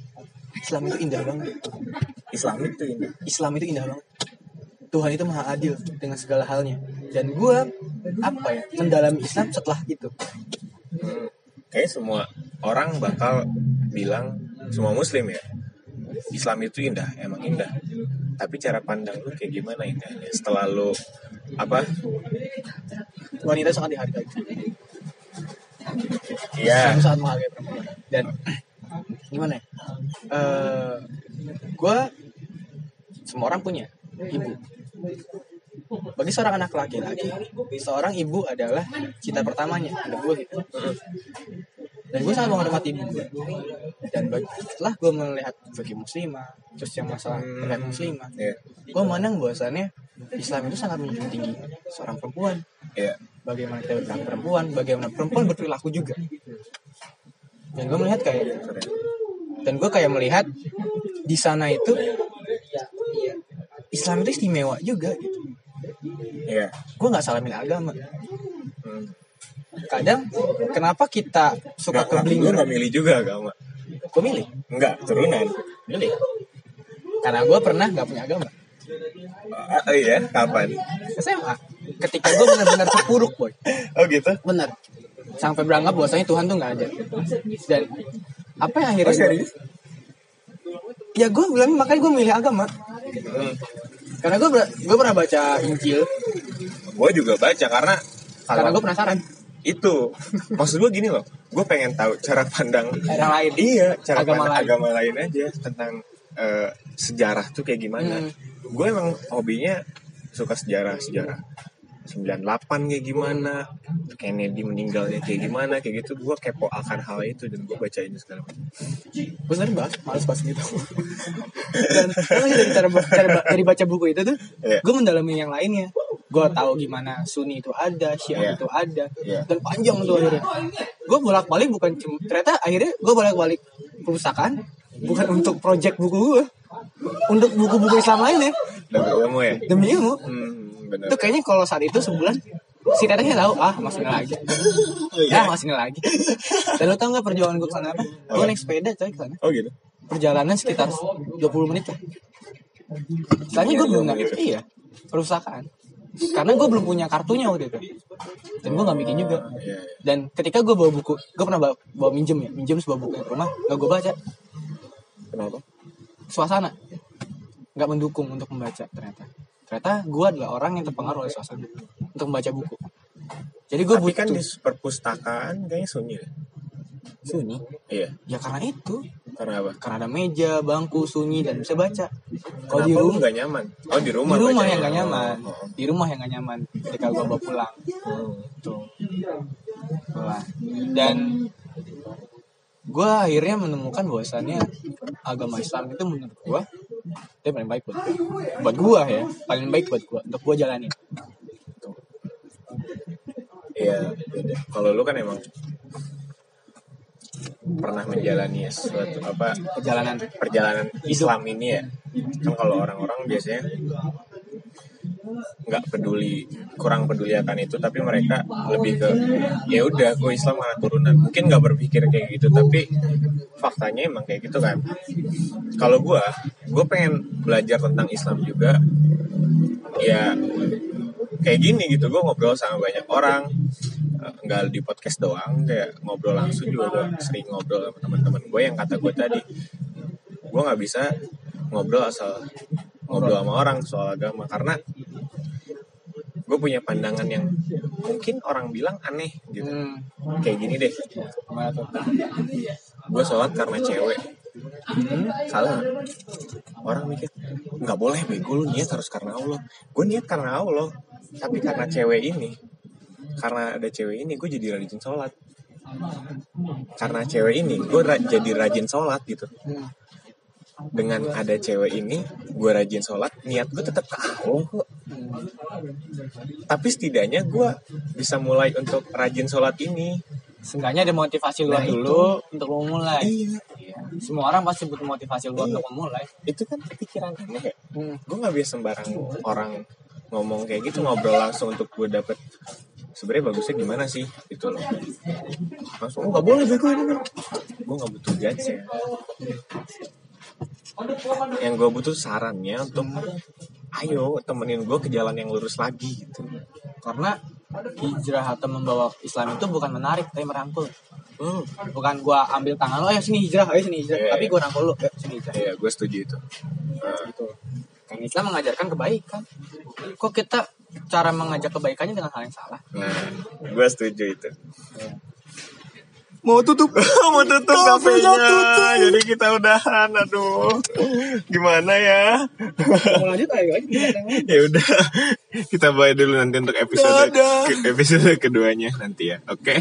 Islam itu indah banget Islam itu ini. Islam itu indah banget Tuhan itu maha adil dengan segala halnya dan gue apa ya mendalami Islam setelah itu Hmm. Kayak semua orang bakal bilang semua muslim ya. Islam itu indah, emang indah. Tapi cara pandang lu kayak gimana indahnya? Setelah lu apa? wanita sangat dihargai Iya. Islam sangat menghargai perempuan dan gimana ya Eh, gue semua orang punya ibu bagi seorang anak laki-laki seorang ibu adalah cita pertamanya ada gue gitu dan gue sangat menghormati ibu gue dan bagi, setelah gue melihat bagi muslimah terus yang masalah terkait muslimah Iya. gue memandang bahwasannya Islam itu sangat menjunjung tinggi seorang perempuan Iya. bagaimana kita berperilaku perempuan, bagaimana perempuan berperilaku juga. Dan gue melihat kayak, dan gue kayak melihat di sana itu Islam itu istimewa juga gitu. Iya. Gue nggak salah milih agama. Hmm. Kadang kenapa kita suka ke lu nggak milih juga agama? Gue milih, Enggak, turunan. milih. Karena gue pernah nggak punya agama. Oh iya, kapan? SMA. Ketika gue benar-benar terpuruk boy. Oh gitu? Bener. Sampai beranggap bahwasanya Tuhan tuh nggak ada. Dan apa yang akhirnya Oh, ya gue bilang makanya gue milih agama Hmm. Karena gue gue pernah baca Injil Gue juga baca karena karena gue penasaran itu maksud gue gini loh, gue pengen tahu cara pandang orang lain iya cara Agama pandang lain. agama lain aja tentang eh, sejarah tuh kayak gimana. Hmm. Gue emang hobinya suka sejarah sejarah 98 kayak gimana. Kennedy meninggalnya kayak gimana kayak gitu. Gue kepo akan hal itu dan gue baca ini macam. Gue sebenarnya bahas males bahas gitu. Dan dari cara, cara dari baca buku itu tuh Iya. gue mendalami yang lainnya. Gue tahu gimana Sunni itu ada. Syiah itu ada Iya. dan panjang tuh akhirnya. Gue bolak balik bukan cuma ternyata akhirnya gue bolak balik perpustakaan bukan untuk project buku gue untuk buku-buku Islam lainnya dan ilmu ya? Demi ilmu. Hmm, bener itu kayaknya kalau saat itu sebulan si tetehnya tahu ah masih lagi. Iya. ya masih lagi. Dan lo tau gak perjuangan gue ke sana apa? Gue naik sepeda coy ke sana oh gitu? Perjalanan sekitar 20 menit lah Soalnya gue belum Gitu. iya perpustakaan karena gue belum punya kartunya waktu itu. Dan gue nggak bikin juga. Iya, iya. dan ketika gue bawa buku gue pernah bawa, bawa minjem ya. Minjem sebuah buku ke rumah gak gue baca. Kenapa? Suasana nggak mendukung untuk membaca ternyata. Ternyata gue adalah orang yang terpengaruh oleh suasana untuk membaca buku. Jadi gue tapi butuh kan di perpustakaan kayaknya sunyi sunyi? Iya. Ya karena itu. Karena apa? Karena ada meja bangku sunyi dan bisa baca. Kalau di rumah nggak nyaman? Oh di rumah di rumah yang gak nyaman. Oh, di rumah yang gak nyaman ketika gue bawa pulang. Hmm. tuh Wah. dan gue akhirnya menemukan bahwasannya agama Islam itu menurut gue itu paling baik buat gue buat gue ya. Paling baik buat gue untuk gue jalanin. Iya. Kalau lu kan emang pernah menjalani suatu apa? Perjalanan. Perjalanan Islam ini ya. Kan kalau orang-orang biasanya nggak peduli kurang peduli akan itu tapi mereka lebih ke ya udah gue Islam karena turunan. Mungkin nggak berpikir kayak gitu tapi faktanya emang kayak gitu kan. Kalau gue gue pengen belajar tentang Islam juga ya kayak gini gitu gue ngobrol sama banyak orang. Nggak di podcast doang kayak ngobrol langsung juga gue sering ngobrol sama teman-teman gue yang kata gue tadi. Gue nggak bisa ngobrol asal ngobrol sama orang soal agama. Karena gue punya pandangan yang mungkin orang bilang aneh gitu. Hmm. kayak gini deh. Gue sholat karena cewek. Hmm, salah. Orang mikir nggak boleh bego lu niat harus karena Allah. Gue niat karena Allah tapi karena cewek ini. Karena ada cewek ini gue jadi rajin sholat. Karena cewek ini gue ra- jadi rajin sholat gitu. Hmm. Dengan ada cewek ini gue rajin sholat niat gue tetap ke Allah kok. Tapi setidaknya gue bisa mulai untuk rajin sholat ini. Seenggaknya ada motivasi luar Nah, dulu untuk lo mulai. iya. Iya. Semua orang pasti butuh motivasi luar Iya. untuk memulai. itu kan pikiran aneh ya. Hmm. gue nggak bisa sembarang orang ngomong kayak gitu ngobrol langsung untuk gue dapet. Sebenarnya bagusnya gimana sih? Gitu loh. Langsung oh nggak boleh bego ini gue nggak butuh judge ya yang gue butuh sarannya untuk ayo temenin gue ke jalan yang lurus lagi gitu Karena hijrah atau membawa Islam itu bukan menarik tapi merangkul. hmm. Bukan gua ambil tangan lo, ayo sini hijrah, ayo sini hijrah. Iya, tapi gua rangkul lo, ayo sini hijrah. ya gue setuju itu Nah, Gitu. Kan Islam mengajarkan kebaikan. Kok kita cara mengajak kebaikannya dengan hal yang salah? nah gue setuju itu mau tutup? Mau tutup kafenya. jadi kita udahan aduh. Gimana ya? Mau lanjut ayo aja. ya udah kita bye dulu nanti untuk episode episode keduanya nanti ya oke